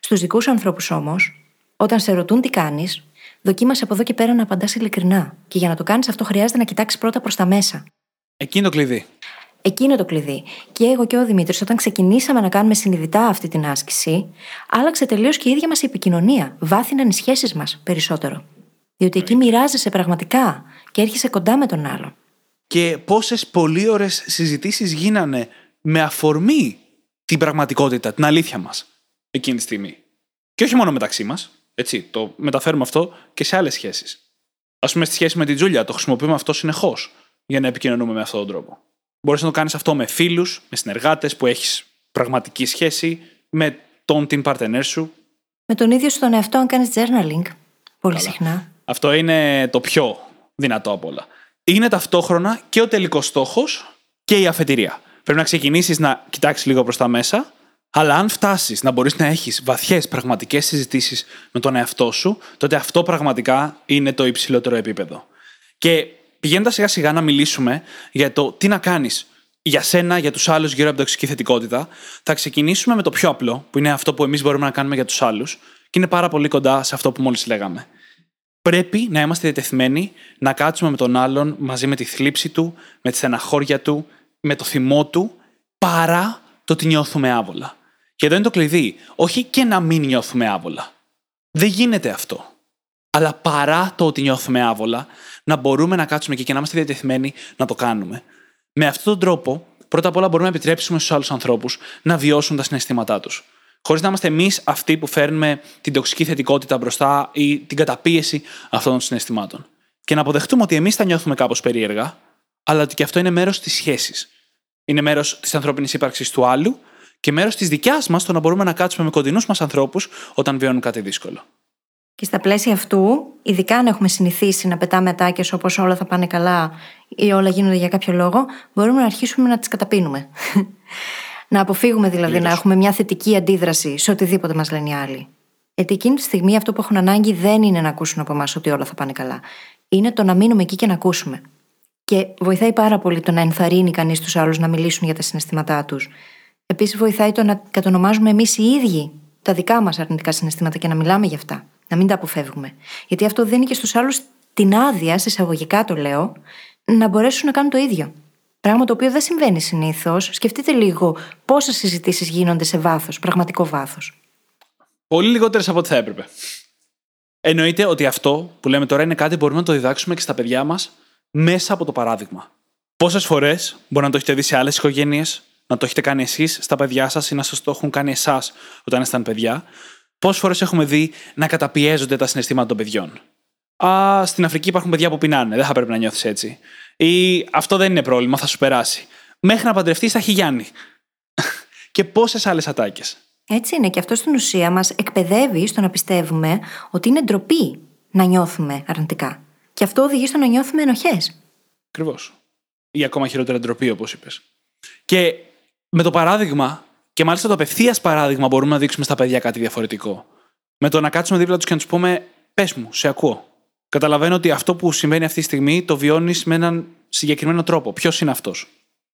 Στους δικούς ανθρώπους όμως, όταν σε ρωτούν τι κάνεις, δοκίμασε από εδώ και πέρα να απαντάς ειλικρινά. Και για να το κάνεις αυτό, χρειάζεται να κοιτάξεις πρώτα προς τα μέσα. Εκείνο το κλειδί. Εκείνο το κλειδί. Και εγώ και ο Δημήτρης, όταν ξεκινήσαμε να κάνουμε συνειδητά αυτή την άσκηση, άλλαξε τελείως και η ίδια μας η επικοινωνία. Βάθυναν οι σχέσεις μας περισσότερο. Διότι εκεί μοιράζεσαι πραγματικά και έρχεσαι κοντά με τον άλλον. Και πόσες πολύ ωραίες συζητήσεις γίνανε με αφορμή την πραγματικότητα, την αλήθεια μας εκείνη τη στιγμή. Και όχι μόνο μεταξύ μας. Έτσι, το μεταφέρουμε αυτό και σε άλλες σχέσεις. Α πούμε, στη σχέση με την Τζούλια, το χρησιμοποιούμε αυτό συνεχώς για να επικοινωνούμε με αυτόν τον τρόπο. Μπορείς να το κάνεις αυτό με φίλους, με συνεργάτες που έχεις πραγματική σχέση, με τον την παρτενέρ σου. Με τον ίδιο στον εαυτό, αν κάνεις journaling. Πολύ συχνά. Αυτό είναι το πιο δυνατό από όλα. Είναι ταυτόχρονα και ο τελικός στόχος και η αφετηρία. Πρέπει να ξεκινήσεις να κοιτάξεις λίγο προς τα μέσα, αλλά αν φτάσεις να μπορείς να έχεις βαθιές πραγματικές συζητήσεις με τον εαυτό σου, τότε αυτό πραγματικά είναι το υψηλότερο επίπεδο. Και πηγαίνοντας σιγά σιγά να μιλήσουμε για το τι να κάνεις για σένα, για τους άλλους γύρω από την τοξική θετικότητα, θα ξεκινήσουμε με το πιο απλό, που είναι αυτό που εμείς μπορούμε να κάνουμε για τους άλλους, και είναι πάρα πολύ κοντά σε αυτό που μόλις λέγαμε. Πρέπει να είμαστε διατεθειμένοι να κάτσουμε με τον άλλον μαζί με τη θλίψη του, με τη στεναχώρια του, με το θυμό του, παρά το ότι νιώθουμε άβολα. Και εδώ είναι το κλειδί. Όχι και να μην νιώθουμε άβολα. Δεν γίνεται αυτό. Αλλά παρά το ότι νιώθουμε άβολα, να μπορούμε να κάτσουμε εκεί και να είμαστε διατεθειμένοι να το κάνουμε. Με αυτόν τον τρόπο, πρώτα απ' όλα μπορούμε να επιτρέψουμε στους άλλους ανθρώπους να βιώσουν τα συναισθήματά τους. Χωρίς να είμαστε εμείς αυτοί που φέρνουμε την τοξική θετικότητα μπροστά ή την καταπίεση αυτών των συναισθημάτων. Και να αποδεχτούμε ότι εμείς θα νιώθουμε κάπως περίεργα, αλλά ότι και αυτό είναι μέρος της σχέσης. Είναι μέρος της ανθρώπινης ύπαρξης του άλλου και μέρος της δικιάς μας το να μπορούμε να κάτσουμε με κοντινούς μας ανθρώπους όταν βιώνουν κάτι δύσκολο. Και στα πλαίσια αυτού, ειδικά αν έχουμε συνηθίσει να πετάμε ατάκες όπως όλα θα πάνε καλά ή όλα γίνονται για κάποιο λόγο, μπορούμε να αρχίσουμε να τις καταπίνουμε. να αποφύγουμε δηλαδή να έχουμε μια θετική αντίδραση σε οτιδήποτε μας λένε οι άλλοι. Γιατί εκείνη τη στιγμή αυτό που έχουν ανάγκη δεν είναι να ακούσουν από εμάς ότι όλα θα πάνε καλά. Είναι το να μείνουμε εκεί και να ακούσουμε. Και βοηθάει πάρα πολύ το να ενθαρρύνει κανείς τους άλλους να μιλήσουν για τα συναισθήματά τους. Επίσης, βοηθάει το να κατονομάζουμε εμείς οι ίδιοι τα δικά μας αρνητικά συναισθήματα και να μιλάμε γι' αυτά. Να μην τα αποφεύγουμε. Γιατί αυτό δίνει και στους άλλους την άδεια, συσσαγωγικά το λέω, να μπορέσουν να κάνουν το ίδιο. Πράγμα το οποίο δεν συμβαίνει συνήθως. Σκεφτείτε λίγο πόσες συζητήσεις γίνονται σε βάθος, πραγματικό βάθος. Πολύ λιγότερες από ό,τι θα έπρεπε. Εννοείται ότι αυτό που λέμε τώρα είναι κάτι που μπορούμε να το διδάξουμε και στα παιδιά μας μέσα από το παράδειγμα. Πόσες φορές μπορεί να το έχετε δει σε άλλες οικογένειες, να το έχετε κάνει εσείς στα παιδιά σας ή να σας το έχουν κάνει εσάς όταν ήσταν παιδιά, Πόσες φορές έχουμε δει να καταπιέζονται τα συναισθήματα των παιδιών; Α, στην Αφρική υπάρχουν παιδιά που πεινάνε, δεν θα πρέπει να νιώθεις έτσι. Ή αυτό δεν είναι πρόβλημα, θα σου περάσει. Μέχρι να παντρευτείς θα έχει Γιάννη. και πόσες άλλες ατάκες. Έτσι είναι. Και αυτό στην ουσία μας εκπαιδεύει στο να πιστεύουμε ότι είναι ντροπή να νιώθουμε αρνητικά. Και αυτό οδηγεί στο να νιώθουμε ενοχές. Ακριβώς. Ή ακόμα χειρότερα ντροπή, όπως είπες. Και με το παράδειγμα και μάλιστα το απευθείας παράδειγμα μπορούμε να δείξουμε στα παιδιά κάτι διαφορετικό. Με το να κάτσουμε δίπλα τους και να τους πούμε: Πες μου, σε ακούω. Καταλαβαίνω ότι αυτό που συμβαίνει αυτή τη στιγμή το βιώνεις με έναν συγκεκριμένο τρόπο. Ποιος είναι αυτός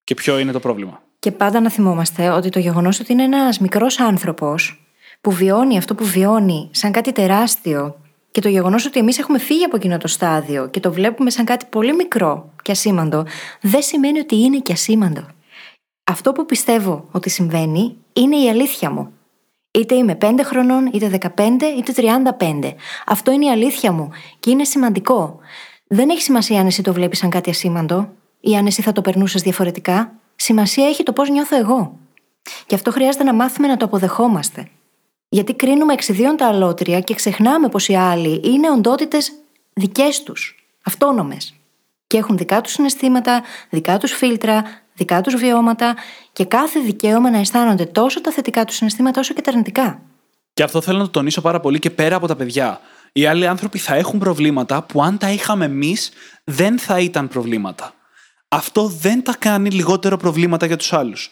και ποιο είναι το πρόβλημα. Και πάντα να θυμόμαστε ότι το γεγονός ότι είναι ένας μικρός άνθρωπος που βιώνει αυτό που βιώνει σαν κάτι τεράστιο και το γεγονός ότι εμείς έχουμε φύγει από εκείνο το στάδιο και το βλέπουμε σαν κάτι πολύ μικρό και ασήμαντο, δεν σημαίνει ότι είναι και ασήμαντο. Αυτό που πιστεύω ότι συμβαίνει είναι η αλήθεια μου. Είτε είμαι 5 χρονών, είτε 15, είτε 35. Αυτό είναι η αλήθεια μου και είναι σημαντικό. Δεν έχει σημασία αν εσύ το βλέπεις σαν κάτι ασήμαντο ή αν εσύ θα το περνούσες διαφορετικά. Σημασία έχει το πώς νιώθω εγώ. Και αυτό χρειάζεται να μάθουμε να το αποδεχόμαστε. Γιατί κρίνουμε εξιδίων τα αλότρια και ξεχνάμε πως οι άλλοι είναι οντότητες δικές τους, αυτόνομες. Και έχουν δικά τους συναισθήματα, δικά τους φίλτρα, δικά τους βιώματα και κάθε δικαίωμα να αισθάνονται τόσο τα θετικά του συναισθήματα όσο και τα αρνητικά. Και αυτό θέλω να το τονίσω πάρα πολύ και πέρα από τα παιδιά. Οι άλλοι άνθρωποι θα έχουν προβλήματα που αν τα είχαμε εμείς δεν θα ήταν προβλήματα. Αυτό δεν τα κάνει λιγότερο προβλήματα για τους άλλους.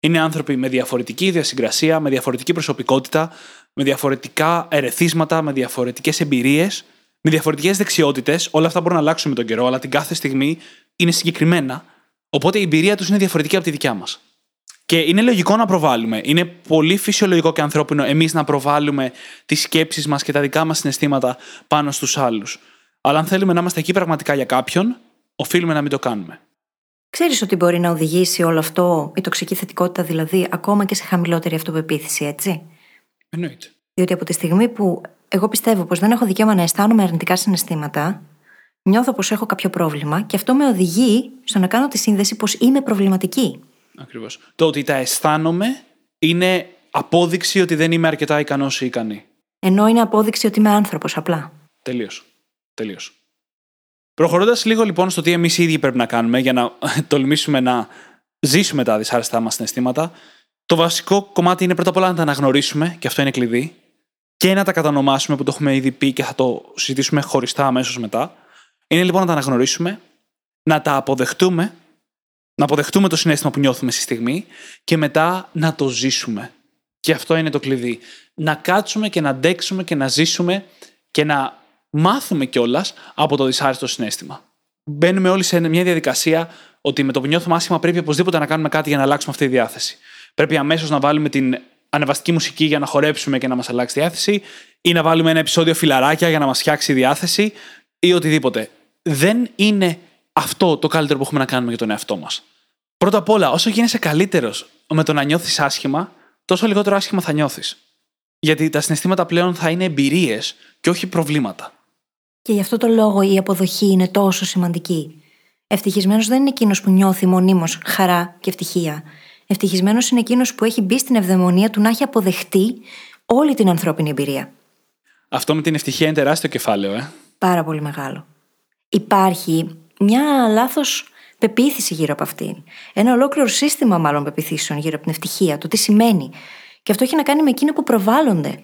Είναι άνθρωποι με διαφορετική ιδιασυγκρασία, με διαφορετική προσωπικότητα, με διαφορετικά ερεθίσματα, με διαφορετικές εμπειρίες, με διαφορετικές δεξιότητες. Όλα αυτά μπορούν να αλλάξουν με τον καιρό, αλλά την κάθε στιγμή είναι συγκεκριμένα. Οπότε η εμπειρία τους είναι διαφορετική από τη δικιά μας. Και είναι λογικό να προβάλλουμε. Είναι πολύ φυσιολογικό και ανθρώπινο εμείς να προβάλλουμε τις σκέψεις μας και τα δικά μας συναισθήματα πάνω στους άλλους. Αλλά αν θέλουμε να είμαστε εκεί πραγματικά για κάποιον, οφείλουμε να μην το κάνουμε. Ξέρεις ότι μπορεί να οδηγήσει όλο αυτό, η τοξική θετικότητα δηλαδή, ακόμα και σε χαμηλότερη αυτοπεποίθηση, έτσι; Εννοείται. Διότι από τη στιγμή που εγώ πιστεύω πως δεν έχω δικαίωμα να αισθάνομαι αρνητικά συναισθήματα, νιώθω πως έχω κάποιο πρόβλημα και αυτό με οδηγεί στο να κάνω τη σύνδεση πως είμαι προβληματική. Ακριβώς. Το ότι τα αισθάνομαι είναι απόδειξη ότι δεν είμαι αρκετά ικανός ή ικανή. Ενώ είναι απόδειξη ότι είμαι άνθρωπος απλά. Τελείως. Τελείως. Προχωρώντας λίγο λοιπόν στο τι εμείς οι ίδιοι πρέπει να κάνουμε για να τολμήσουμε να ζήσουμε τα δυσάρεστά μας συναισθήματα, το βασικό κομμάτι είναι πρώτα απ' όλα να τα αναγνωρίσουμε, και αυτό είναι κλειδί, και να τα κατανομάσουμε που το έχουμε ήδη πει και θα το συζητήσουμε χωριστά αμέσως μετά. Είναι λοιπόν να τα αναγνωρίσουμε, να τα αποδεχτούμε, να αποδεχτούμε το συνέστημα που νιώθουμε στη στιγμή και μετά να το ζήσουμε. Και αυτό είναι το κλειδί. Να κάτσουμε και να αντέξουμε και να ζήσουμε και να μάθουμε κιόλας από το δυσάρεστο συνέστημα. Μπαίνουμε όλοι σε μια διαδικασία ότι με το που νιώθουμε άσχημα πρέπει οπωσδήποτε να κάνουμε κάτι για να αλλάξουμε αυτή τη διάθεση. Πρέπει αμέσως να βάλουμε την ανεβαστική μουσική για να χορέψουμε και να μας αλλάξει τη διάθεση, ή να βάλουμε ένα επεισόδιο φιλαράκια για να μας φτιάξει η διάθεση, ή οτιδήποτε. Δεν είναι αυτό το καλύτερο που έχουμε να κάνουμε για τον εαυτό μας. Πρώτα απ' όλα, όσο γίνεσαι καλύτερος με το να νιώθεις άσχημα, τόσο λιγότερο άσχημα θα νιώθεις. Γιατί τα συναισθήματα πλέον θα είναι εμπειρίες και όχι προβλήματα. Και γι' αυτό το λόγο η αποδοχή είναι τόσο σημαντική. Ευτυχισμένος δεν είναι εκείνος που νιώθει μονίμως χαρά και ευτυχία. Ευτυχισμένος είναι εκείνος που έχει μπει στην ευδαιμονία του να έχει αποδεχτεί όλη την ανθρώπινη εμπειρία. Αυτό με την ευτυχία είναι τεράστιο κεφάλαιο, ε. Πάρα πολύ μεγάλο. Υπάρχει μια λάθος πεποίθηση γύρω από αυτήν. Ένα ολόκληρο σύστημα μάλλον πεπιθήσεων γύρω από την ευτυχία, το τι σημαίνει. Και αυτό έχει να κάνει με εκείνο που προβάλλονται.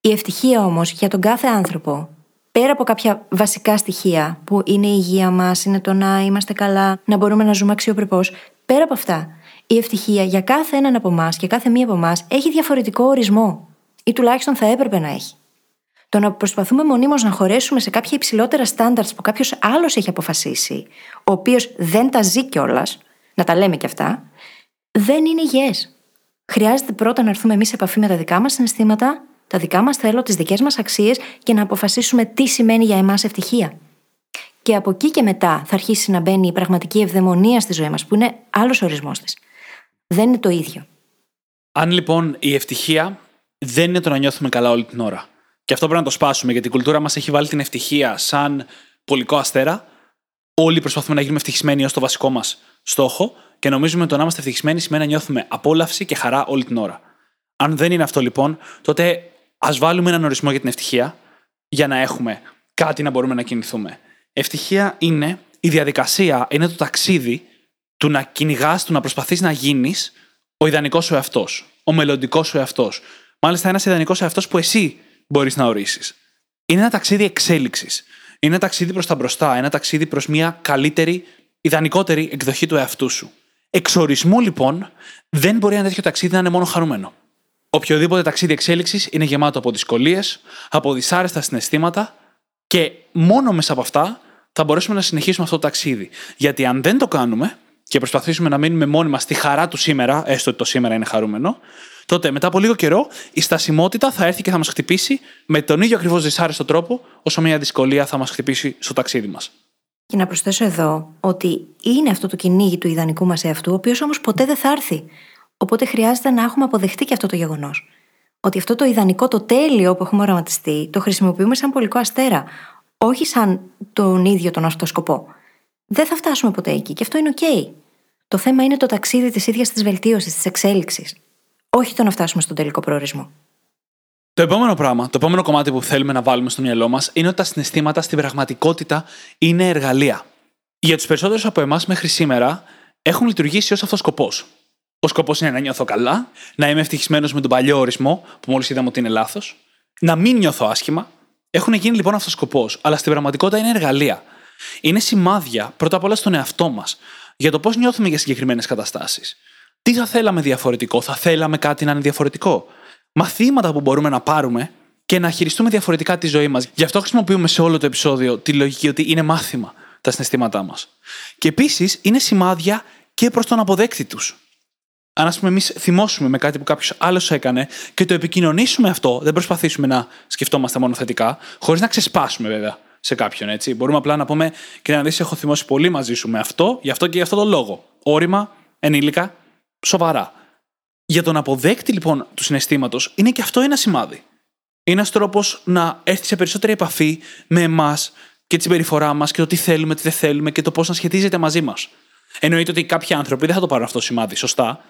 Η ευτυχία όμως για τον κάθε άνθρωπο πέρα από κάποια βασικά στοιχεία που είναι η υγεία μας, είναι το να είμαστε καλά, να μπορούμε να ζούμε αξιοπρεπώς, πέρα από αυτά, η ευτυχία για κάθε έναν από εμάς και κάθε μία από εμάς έχει διαφορετικό ορισμό. Ή τουλάχιστον θα έπρεπε να έχει. Το να προσπαθούμε μονίμως να χωρέσουμε σε κάποια υψηλότερα στάνταρτ που κάποιος άλλος έχει αποφασίσει, ο οποίος δεν τα ζει κιόλας, να τα λέμε κι αυτά, δεν είναι υγιές. Χρειάζεται πρώτα να έρθουμε εμείς σε επαφή με τα δικά μας συναισθήματα τα δικά μας θέλω, τις δικές μας αξίες και να αποφασίσουμε τι σημαίνει για εμάς ευτυχία. Και από εκεί και μετά θα αρχίσει να μπαίνει η πραγματική ευδαιμονία στη ζωή μας, που είναι άλλος ορισμός της. Δεν είναι το ίδιο. Αν λοιπόν η ευτυχία δεν είναι το να νιώθουμε καλά όλη την ώρα. Και αυτό πρέπει να το σπάσουμε, γιατί η κουλτούρα μας έχει βάλει την ευτυχία σαν πολικό αστέρα. Όλοι προσπαθούμε να γίνουμε ευτυχισμένοι ως το βασικό μας στόχο και νομίζουμε ότι το να είμαστε ευτυχισμένοι σημαίνει να νιώθουμε απόλαυση και χαρά όλη την ώρα. Αν δεν είναι αυτό λοιπόν, τότε Α βάλουμε έναν ορισμό για την ευτυχία, για να έχουμε κάτι να μπορούμε να κινηθούμε. Ευτυχία είναι η διαδικασία, είναι το ταξίδι του να κυνηγάς, του να προσπαθείς να γίνεις ο ιδανικός σου εαυτός, ο μελλοντικός σου εαυτός. Μάλιστα, ένας ιδανικός εαυτός που εσύ μπορείς να ορίσεις. Είναι ένα ταξίδι εξέλιξης. Είναι ένα ταξίδι προς τα μπροστά, ένα ταξίδι προς μια καλύτερη, ιδανικότερη εκδοχή του εαυτού σου. Εξορισμού, λοιπόν, δεν μπορεί ένα τέτοιο ταξίδι να είναι μόνο χαρούμενο. Οποιοδήποτε ταξίδι εξέλιξης είναι γεμάτο από δυσκολίες, από δυσάρεστα συναισθήματα και μόνο μέσα από αυτά θα μπορέσουμε να συνεχίσουμε αυτό το ταξίδι. Γιατί αν δεν το κάνουμε και προσπαθήσουμε να μείνουμε μόνοι μας στη χαρά του σήμερα, έστω ότι το σήμερα είναι χαρούμενο, τότε μετά από λίγο καιρό η στασιμότητα θα έρθει και θα μας χτυπήσει με τον ίδιο ακριβώς δυσάρεστο τρόπο όσο μια δυσκολία θα μας χτυπήσει στο ταξίδι μας. Και να προσθέσω εδώ ότι είναι αυτό το κυνήγι του ιδανικού μας εαυτού, ο οποίος όμως ποτέ δεν θα έρθει. Οπότε χρειάζεται να έχουμε αποδεχτεί και αυτό το γεγονός. Ότι αυτό το ιδανικό, το τέλειο που έχουμε οραματιστεί, το χρησιμοποιούμε σαν πολικό αστέρα, όχι σαν τον ίδιο τον αυτό σκοπό. Δεν θα φτάσουμε ποτέ εκεί και αυτό είναι οκ. Το θέμα είναι το ταξίδι της ίδιας της βελτίωσης, της εξέλιξης. Όχι το να φτάσουμε στον τελικό προορισμό. Το επόμενο πράγμα, το επόμενο κομμάτι που θέλουμε να βάλουμε στο μυαλό μας είναι ότι τα συναισθήματα στην πραγματικότητα είναι εργαλεία. Για τους περισσότερους από εμάς μέχρι σήμερα έχουν λειτουργήσει ως αυτό σκοπό. Ο σκοπός είναι να νιώθω καλά, να είμαι ευτυχισμένος με τον παλιό ορισμό, που μόλις είδαμε ότι είναι λάθος, να μην νιώθω άσχημα. Έχουν γίνει λοιπόν αυτό σκοπό, αλλά στην πραγματικότητα είναι εργαλεία. Είναι σημάδια πρώτα απ' όλα στον εαυτό μας για το πώς νιώθουμε για συγκεκριμένες καταστάσεις. Τι θα θέλαμε διαφορετικό, θα θέλαμε κάτι να είναι διαφορετικό; Μαθήματα που μπορούμε να πάρουμε και να χειριστούμε διαφορετικά τη ζωή μας. Γι' αυτό χρησιμοποιούμε σε όλο το επεισόδιο τη λογική ότι είναι μάθημα τα συναισθήματά μας. Και επίσης είναι σημάδια και προς τον αποδέκτη τους. Αν ας πούμε εμείς θυμώσουμε με κάτι που κάποιος άλλος έκανε και το επικοινωνήσουμε αυτό, δεν προσπαθήσουμε να σκεφτόμαστε μόνο θετικά, χωρίς να ξεσπάσουμε βέβαια σε κάποιον, έτσι. Μπορούμε απλά να πούμε και να δει: Έχω θυμώσει πολύ μαζί σου με αυτό, γι' αυτό και γι' αυτό το λόγο. Όρημα, ενήλικα, σοβαρά. Για τον αποδέκτη λοιπόν του συναισθήματος είναι και αυτό ένα σημάδι. Είναι ένας τρόπος να έρθει σε περισσότερη επαφή με εμάς και τη συμπεριφορά μας και το τι θέλουμε, τι δεν θέλουμε και το πώς να σχετίζεται μαζί μας. Εννοείται ότι κάποιοι άνθρωποι δεν θα το πάρουν αυτό το σημάδι, σωστά.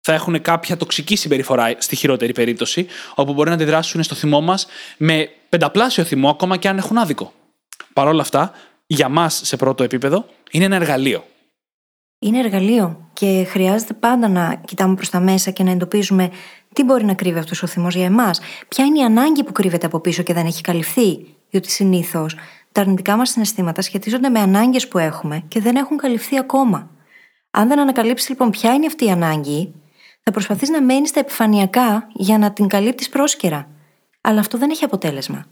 Θα έχουν κάποια τοξική συμπεριφορά στη χειρότερη περίπτωση, όπου μπορεί να αντιδράσουν στο θυμό μας με πενταπλάσιο θυμό, ακόμα και αν έχουν άδικο. Παρ' όλα αυτά, για μας σε πρώτο επίπεδο, είναι ένα εργαλείο. Είναι εργαλείο και χρειάζεται πάντα να κοιτάμε προς τα μέσα και να εντοπίζουμε τι μπορεί να κρύβει αυτός ο θυμός για εμάς. Ποια είναι η ανάγκη που κρύβεται από πίσω και δεν έχει καλυφθεί. Διότι συνήθως τα αρνητικά μας συναισθήματα σχετίζονται με ανάγκες που έχουμε και δεν έχουν καλυφθεί ακόμα. Αν δεν ανακαλύψεις λοιπόν ποια είναι αυτή η ανάγκη, θα προσπαθείς να μένεις στα επιφανειακά για να την καλύπτεις πρόσκαιρα. Αλλά αυτό δεν έχει αποτέλεσμα.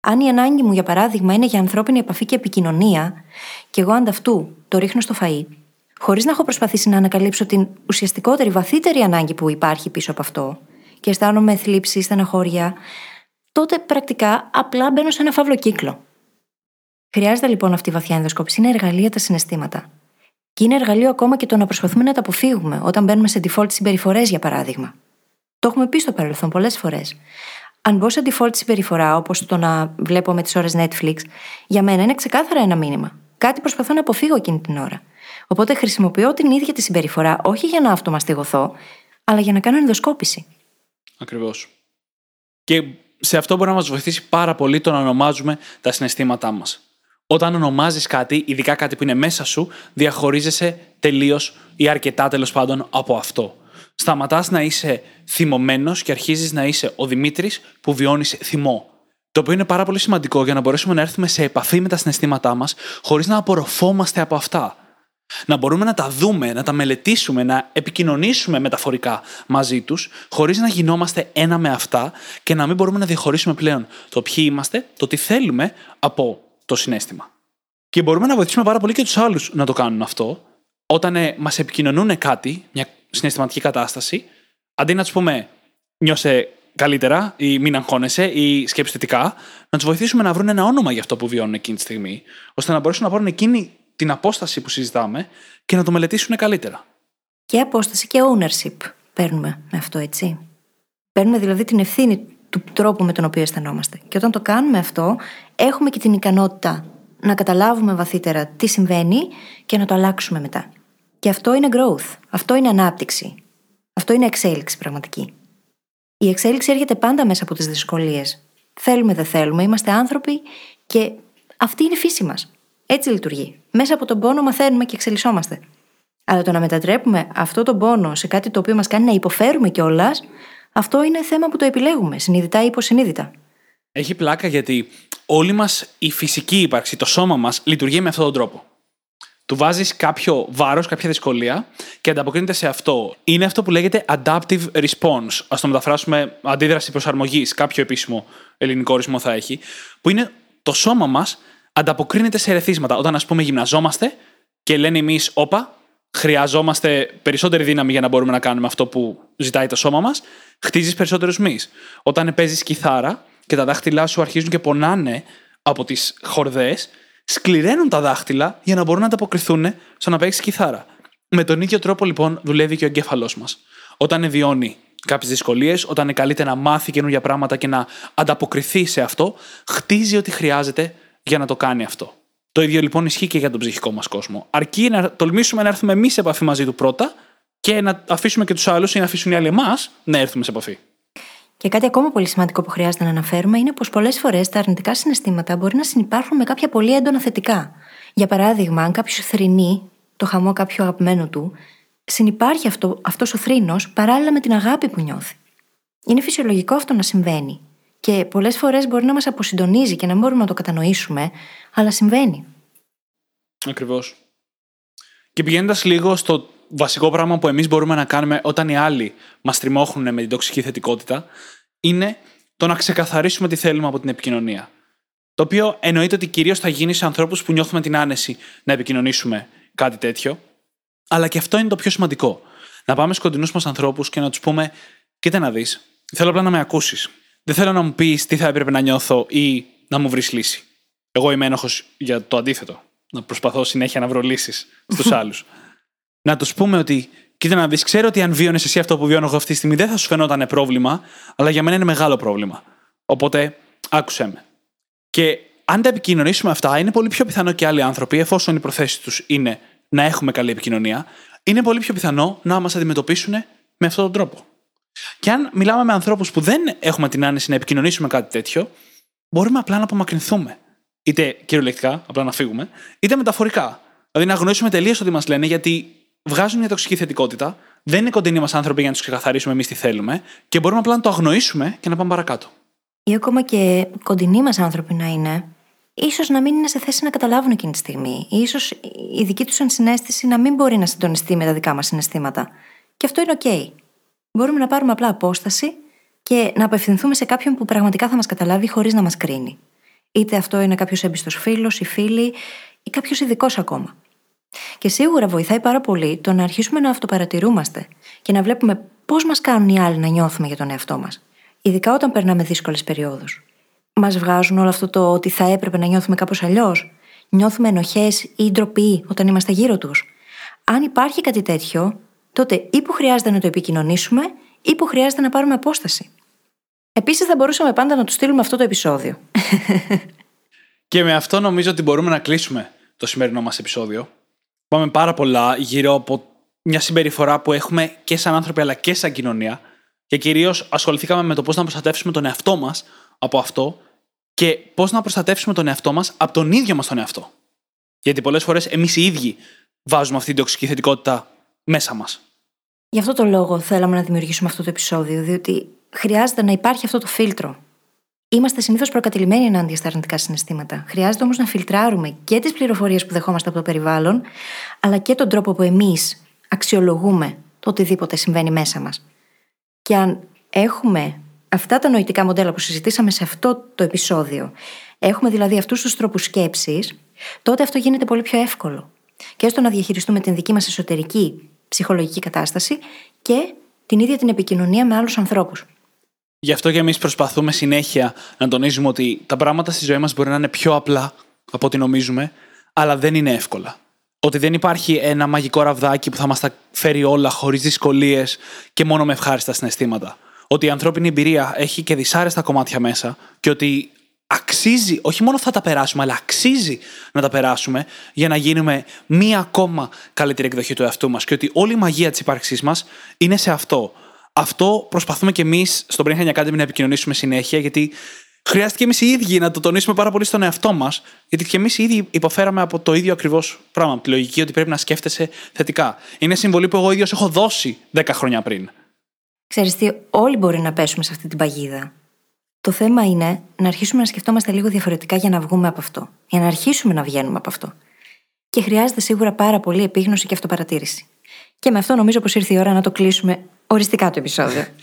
Αν η ανάγκη μου, για παράδειγμα, είναι για ανθρώπινη επαφή και επικοινωνία, και εγώ ανταυτού το ρίχνω στο φαΐ, χωρίς να έχω προσπαθήσει να ανακαλύψω την ουσιαστικότερη, βαθύτερη ανάγκη που υπάρχει πίσω από αυτό, και αισθάνομαι θλίψη, στεναχώρια, τότε πρακτικά απλά μπαίνω σε ένα φαύλο κύκλο. Χρειάζεται λοιπόν αυτή η βαθιά ενδοσκόπηση. Είναι εργαλεία τα συναισθήματα. Και είναι εργαλείο ακόμα και το να προσπαθούμε να τα αποφύγουμε όταν μπαίνουμε σε default συμπεριφορές, για παράδειγμα. Το έχουμε πει στο παρελθόν πολλές φορές. Αν μπω σε default συμπεριφορά, όπως το να βλέπω με τις ώρες Netflix, για μένα είναι ξεκάθαρα ένα μήνυμα. Κάτι προσπαθώ να αποφύγω εκείνη την ώρα. Οπότε χρησιμοποιώ την ίδια τη συμπεριφορά όχι για να αυτομαστιγωθώ, αλλά για να κάνω ενδοσκόπηση. Ακριβώς. Και σε αυτό μπορεί να μας βοηθήσει πάρα πολύ το να ονομάζουμε τα συναισθήματά μας. Όταν ονομάζεις κάτι, ειδικά κάτι που είναι μέσα σου, διαχωρίζεσαι τελείως ή αρκετά τέλος πάντων από αυτό. Σταματάς να είσαι θυμωμένος και αρχίζεις να είσαι ο Δημήτρης που βιώνεις θυμό. Το οποίο είναι πάρα πολύ σημαντικό για να μπορέσουμε να έρθουμε σε επαφή με τα συναισθήματά μας χωρίς να απορροφόμαστε από αυτά. Να μπορούμε να τα δούμε, να τα μελετήσουμε, να επικοινωνήσουμε μεταφορικά μαζί τους, χωρίς να γινόμαστε ένα με αυτά και να μην μπορούμε να διαχωρίσουμε πλέον το ποιοι είμαστε, το τι θέλουμε από το συνέστημα. Και μπορούμε να βοηθήσουμε πάρα πολύ και τους άλλους να το κάνουν αυτό, όταν ε, μας επικοινωνούν κάτι, μια συναισθηματική κατάσταση, αντί να τους πούμε νιώσε καλύτερα ή μην αγχώνεσαι ή σκέψει θετικά, να τους βοηθήσουμε να βρουν ένα όνομα για αυτό που βιώνουν εκείνη τη στιγμή, ώστε να μπορέσουν να πάρουν εκείνη την απόσταση που συζητάμε και να το μελετήσουν καλύτερα. Και απόσταση και ownership παίρνουμε με αυτό, έτσι. Παίρνουμε δηλαδή την ευθύνη του τρόπου με τον οποίο αισθανόμαστε. Και όταν το κάνουμε αυτό, έχουμε και την ικανότητα να καταλάβουμε βαθύτερα τι συμβαίνει και να το αλλάξουμε μετά. Και αυτό είναι growth. Αυτό είναι ανάπτυξη. Αυτό είναι εξέλιξη πραγματική. Η εξέλιξη έρχεται πάντα μέσα από τις δυσκολίες. Θέλουμε, δεν θέλουμε, είμαστε άνθρωποι και αυτή είναι η φύση μας. Έτσι λειτουργεί. Μέσα από τον πόνο μαθαίνουμε και εξελισσόμαστε. Αλλά το να μετατρέπουμε αυτό τον πόνο σε κάτι το οποίο μας κάνει να υποφέρουμε κιόλας, αυτό είναι θέμα που το επιλέγουμε, συνειδητά ή υποσυνείδητα. Έχει πλάκα γιατί όλη μας η φυσική ύπαρξη, το σώμα μας, λειτουργεί με αυτόν τον τρόπο. Του βάζεις κάποιο βάρος, κάποια δυσκολία και ανταποκρίνεται σε αυτό. Είναι αυτό που λέγεται adaptive response. Α το μεταφράσουμε αντίδραση προσαρμογής. Κάποιο επίσημο ελληνικό ορισμό θα έχει. Που είναι το σώμα μας ανταποκρίνεται σε ερεθίσματα. Όταν, ας πούμε, γυμναζόμαστε και λένε εμείς, όπα, χρειαζόμαστε περισσότερη δύναμη για να μπορούμε να κάνουμε αυτό που ζητάει το σώμα μας, χτίζεις περισσότερους μυς. Όταν παίζεις κιθάρα και τα δάχτυλά σου αρχίζουν και πονάνε από τις χορδές, σκληραίνουν τα δάχτυλα για να μπορούν να ανταποκριθούν στο να παίξει κιθάρα. Με τον ίδιο τρόπο λοιπόν δουλεύει και ο εγκέφαλός μας. όταν βιώνει κάποιες δυσκολίες, όταν καλείται να μάθει καινούργια πράγματα και να ανταποκριθεί σε αυτό, χτίζει ό,τι χρειάζεται για να το κάνει αυτό. Το ίδιο λοιπόν ισχύει και για τον ψυχικό μας κόσμο. Αρκεί να τολμήσουμε να έρθουμε εμείς σε επαφή μαζί του πρώτα και να αφήσουμε και τους άλλους ή να αφήσουν οι άλλοι εμάς να έρθουμε σε επαφή. Και κάτι ακόμα πολύ σημαντικό που χρειάζεται να αναφέρουμε είναι πως πολλές φορές τα αρνητικά συναισθήματα μπορεί να συνεπάρχουν με κάποια πολύ έντονα θετικά. Για παράδειγμα, αν κάποιος θρυνεί το χαμό κάποιου αγαπημένου του, συνεπάρχει αυτό αυτός ο θρήνος παράλληλα με την αγάπη που νιώθει. Είναι φυσιολογικό αυτό να συμβαίνει. Και πολλές φορές μπορεί να μας αποσυντονίζει και να μην μπορούμε να το κατανοήσουμε, αλλά συμβαίνει. Ακριβώς. Και πηγαίνοντας λίγο στο βασικό πράγμα που εμείς μπορούμε να κάνουμε όταν οι άλλοι μας τριμώχνουν με την τοξική θετικότητα, είναι το να ξεκαθαρίσουμε τι θέλουμε από την επικοινωνία. Το οποίο εννοείται ότι κυρίως θα γίνει σε ανθρώπους που νιώθουμε την άνεση να επικοινωνήσουμε κάτι τέτοιο. Αλλά και αυτό είναι το πιο σημαντικό. Να πάμε στου κοντινού μας ανθρώπους και να τους πούμε: Κοίτα να δεις, θέλω απλά να με ακούσεις. Δεν θέλω να μου πεις τι θα έπρεπε να νιώθω ή να μου βρεις λύση. Εγώ είμαι ένοχος για το αντίθετο. Να προσπαθώ συνέχεια να βρω λύσεις στους άλλους. Να τους πούμε ότι, κοίτα να δεις, ξέρω ότι αν βίωνε εσύ αυτό που βιώνω εγώ αυτή τη στιγμή δεν θα σου φαινόταν πρόβλημα, αλλά για μένα είναι μεγάλο πρόβλημα. Οπότε, άκουσέ με. Και αν τα επικοινωνήσουμε αυτά, είναι πολύ πιο πιθανό και άλλοι άνθρωποι, εφόσον η προθέση τους είναι να έχουμε καλή επικοινωνία, είναι πολύ πιο πιθανό να μας αντιμετωπίσουν με αυτόν τον τρόπο. Και αν μιλάμε με ανθρώπους που δεν έχουμε την άνεση να επικοινωνήσουμε κάτι τέτοιο, μπορούμε απλά να απομακρυνθούμε. Είτε κυριολεκτικά, απλά να φύγουμε, είτε μεταφορικά. Δηλαδή να γνωρίσουμε τελείως ό,τι μας λένε, γιατί βγάζουν μια τοξική θετικότητα, δεν είναι κοντινοί μας άνθρωποι για να τους ξεκαθαρίσουμε εμείς τι θέλουμε και μπορούμε απλά να το αγνοήσουμε και να πάμε παρακάτω. Ή ακόμα και κοντινοί μας άνθρωποι να είναι, ίσως να μην είναι σε θέση να καταλάβουν εκείνη τη στιγμή. σω η δική τους ενσυναίσθηση να μην μπορεί να συντονιστεί με τα δικά μας συναισθήματα. Και αυτό είναι OK. Μπορούμε να πάρουμε απλά απόσταση και να απευθυνθούμε σε κάποιον που πραγματικά θα μας καταλάβει χωρίς να μας κρίνει. Είτε αυτό είναι κάποιος έμπιστος φίλος ή φίλη ή κάποιος ειδικός ακόμα. Και σίγουρα βοηθάει πάρα πολύ το να αρχίσουμε να αυτοπαρατηρούμαστε και να βλέπουμε πώς μας κάνουν οι άλλοι να νιώθουμε για τον εαυτό μας. Ειδικά όταν περνάμε δύσκολες περιόδους. Μας βγάζουν όλο αυτό το ότι θα έπρεπε να νιώθουμε κάπως αλλιώς. Νιώθουμε ενοχές ή ντροπή όταν είμαστε γύρω τους. Αν υπάρχει κάτι τέτοιο, τότε ή που χρειάζεται να το επικοινωνήσουμε ή που χρειάζεται να πάρουμε απόσταση. Επίσης, θα μπορούσαμε πάντα να του στείλουμε αυτό το επεισόδιο. Και με αυτό νομίζω ότι μπορούμε να κλείσουμε το σημερινό μας επεισόδιο. Πάμε πάρα πολλά γύρω από μια συμπεριφορά που έχουμε και σαν άνθρωποι αλλά και σαν κοινωνία. Και κυρίως ασχοληθήκαμε με το πώς να προστατεύσουμε τον εαυτό μας από αυτό και πώς να προστατεύσουμε τον εαυτό μας από τον ίδιο μας τον εαυτό. Γιατί πολλές φορές εμείς οι ίδιοι βάζουμε αυτή την τοξική θετικότητα μέσα μας. Γι' αυτό το λόγο θέλαμε να δημιουργήσουμε αυτό το επεισόδιο, διότι χρειάζεται να υπάρχει αυτό το φίλτρο. Είμαστε συνήθως προκατηλημένοι ενάντια στα αρνητικά συναισθήματα. Χρειάζεται όμως να φιλτράρουμε και τις πληροφορίες που δεχόμαστε από το περιβάλλον, αλλά και τον τρόπο που εμείς αξιολογούμε το οτιδήποτε συμβαίνει μέσα μας. Και αν έχουμε αυτά τα νοητικά μοντέλα που συζητήσαμε σε αυτό το επεισόδιο, έχουμε δηλαδή αυτούς τους τρόπους σκέψης, τότε αυτό γίνεται πολύ πιο εύκολο. Και έστω να διαχειριστούμε την δική μας εσωτερική ψυχολογική κατάσταση και την ίδια την επικοινωνία με άλλους ανθρώπους. Γι' αυτό και εμείς προσπαθούμε συνέχεια να τονίζουμε ότι τα πράγματα στη ζωή μας μπορεί να είναι πιο απλά από ό,τι νομίζουμε, αλλά δεν είναι εύκολα. Ότι δεν υπάρχει ένα μαγικό ραβδάκι που θα μας τα φέρει όλα χωρίς δυσκολίες και μόνο με ευχάριστα συναισθήματα. Ότι η ανθρώπινη εμπειρία έχει και δυσάρεστα κομμάτια μέσα και ότι αξίζει, όχι μόνο θα τα περάσουμε, αλλά αξίζει να τα περάσουμε για να γίνουμε μία ακόμα καλύτερη εκδοχή του εαυτού μας. Και ότι όλη η μαγεία της ύπαρξής μας είναι σε αυτό. Αυτό προσπαθούμε και εμείς στο Brain Hacking Academy να επικοινωνήσουμε συνέχεια, γιατί χρειάστηκε εμείς οι ίδιοι να το τονίσουμε πάρα πολύ στον εαυτό μας, γιατί και εμείς οι ίδιοι υποφέραμε από το ίδιο ακριβώς πράγμα. Από τη λογική ότι πρέπει να σκέφτεσαι θετικά. Είναι συμβολή που εγώ ίδιος έχω δώσει 10 χρόνια πριν. Ξέρεις τι, όλοι μπορεί να πέσουμε σε αυτή την παγίδα. Το θέμα είναι να αρχίσουμε να σκεφτόμαστε λίγο διαφορετικά για να βγούμε από αυτό. Για να αρχίσουμε να βγαίνουμε από αυτό. Και χρειάζεται σίγουρα πάρα πολύ επίγνωση και αυτοπαρατήρηση. Και με αυτό νομίζω πως ήρθε η ώρα να το κλείσουμε οριστικά το επεισόδιο.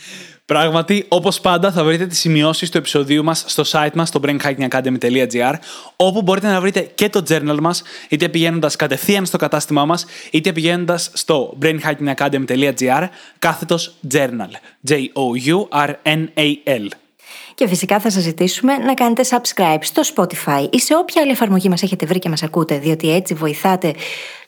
Πράγματι, όπως πάντα, θα βρείτε τις σημειώσεις του επεισοδίου μας στο site μας, στο brainhackingacademy.gr, όπου μπορείτε να βρείτε και το journal μας, είτε πηγαίνοντας κατευθείαν στο κατάστημά μας, είτε πηγαίνοντας στο brainhackingacademy.gr, κάθετος journal. J-O-U-R-N-A-L. Και φυσικά θα σας ζητήσουμε να κάνετε subscribe στο Spotify ή σε όποια άλλη εφαρμογή μας έχετε βρει και μας ακούτε, διότι έτσι βοηθάτε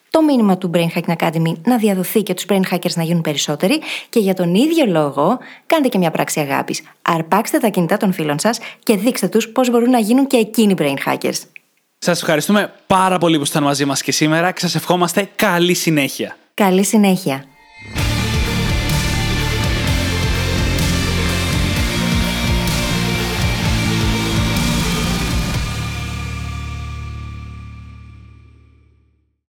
το μήνυμα του Brain Hacking Academy να διαδοθεί και τους Brain Hackers να γίνουν περισσότεροι και για τον ίδιο λόγο κάντε και μια πράξη αγάπης. Αρπάξτε τα κινητά των φίλων σας και δείξτε τους πώς μπορούν να γίνουν και εκείνοι Brain Hackers. Σας ευχαριστούμε πάρα πολύ που ήσασταν μαζί μας και σήμερα και σας ευχόμαστε καλή συνέχεια. Καλή συνέχεια.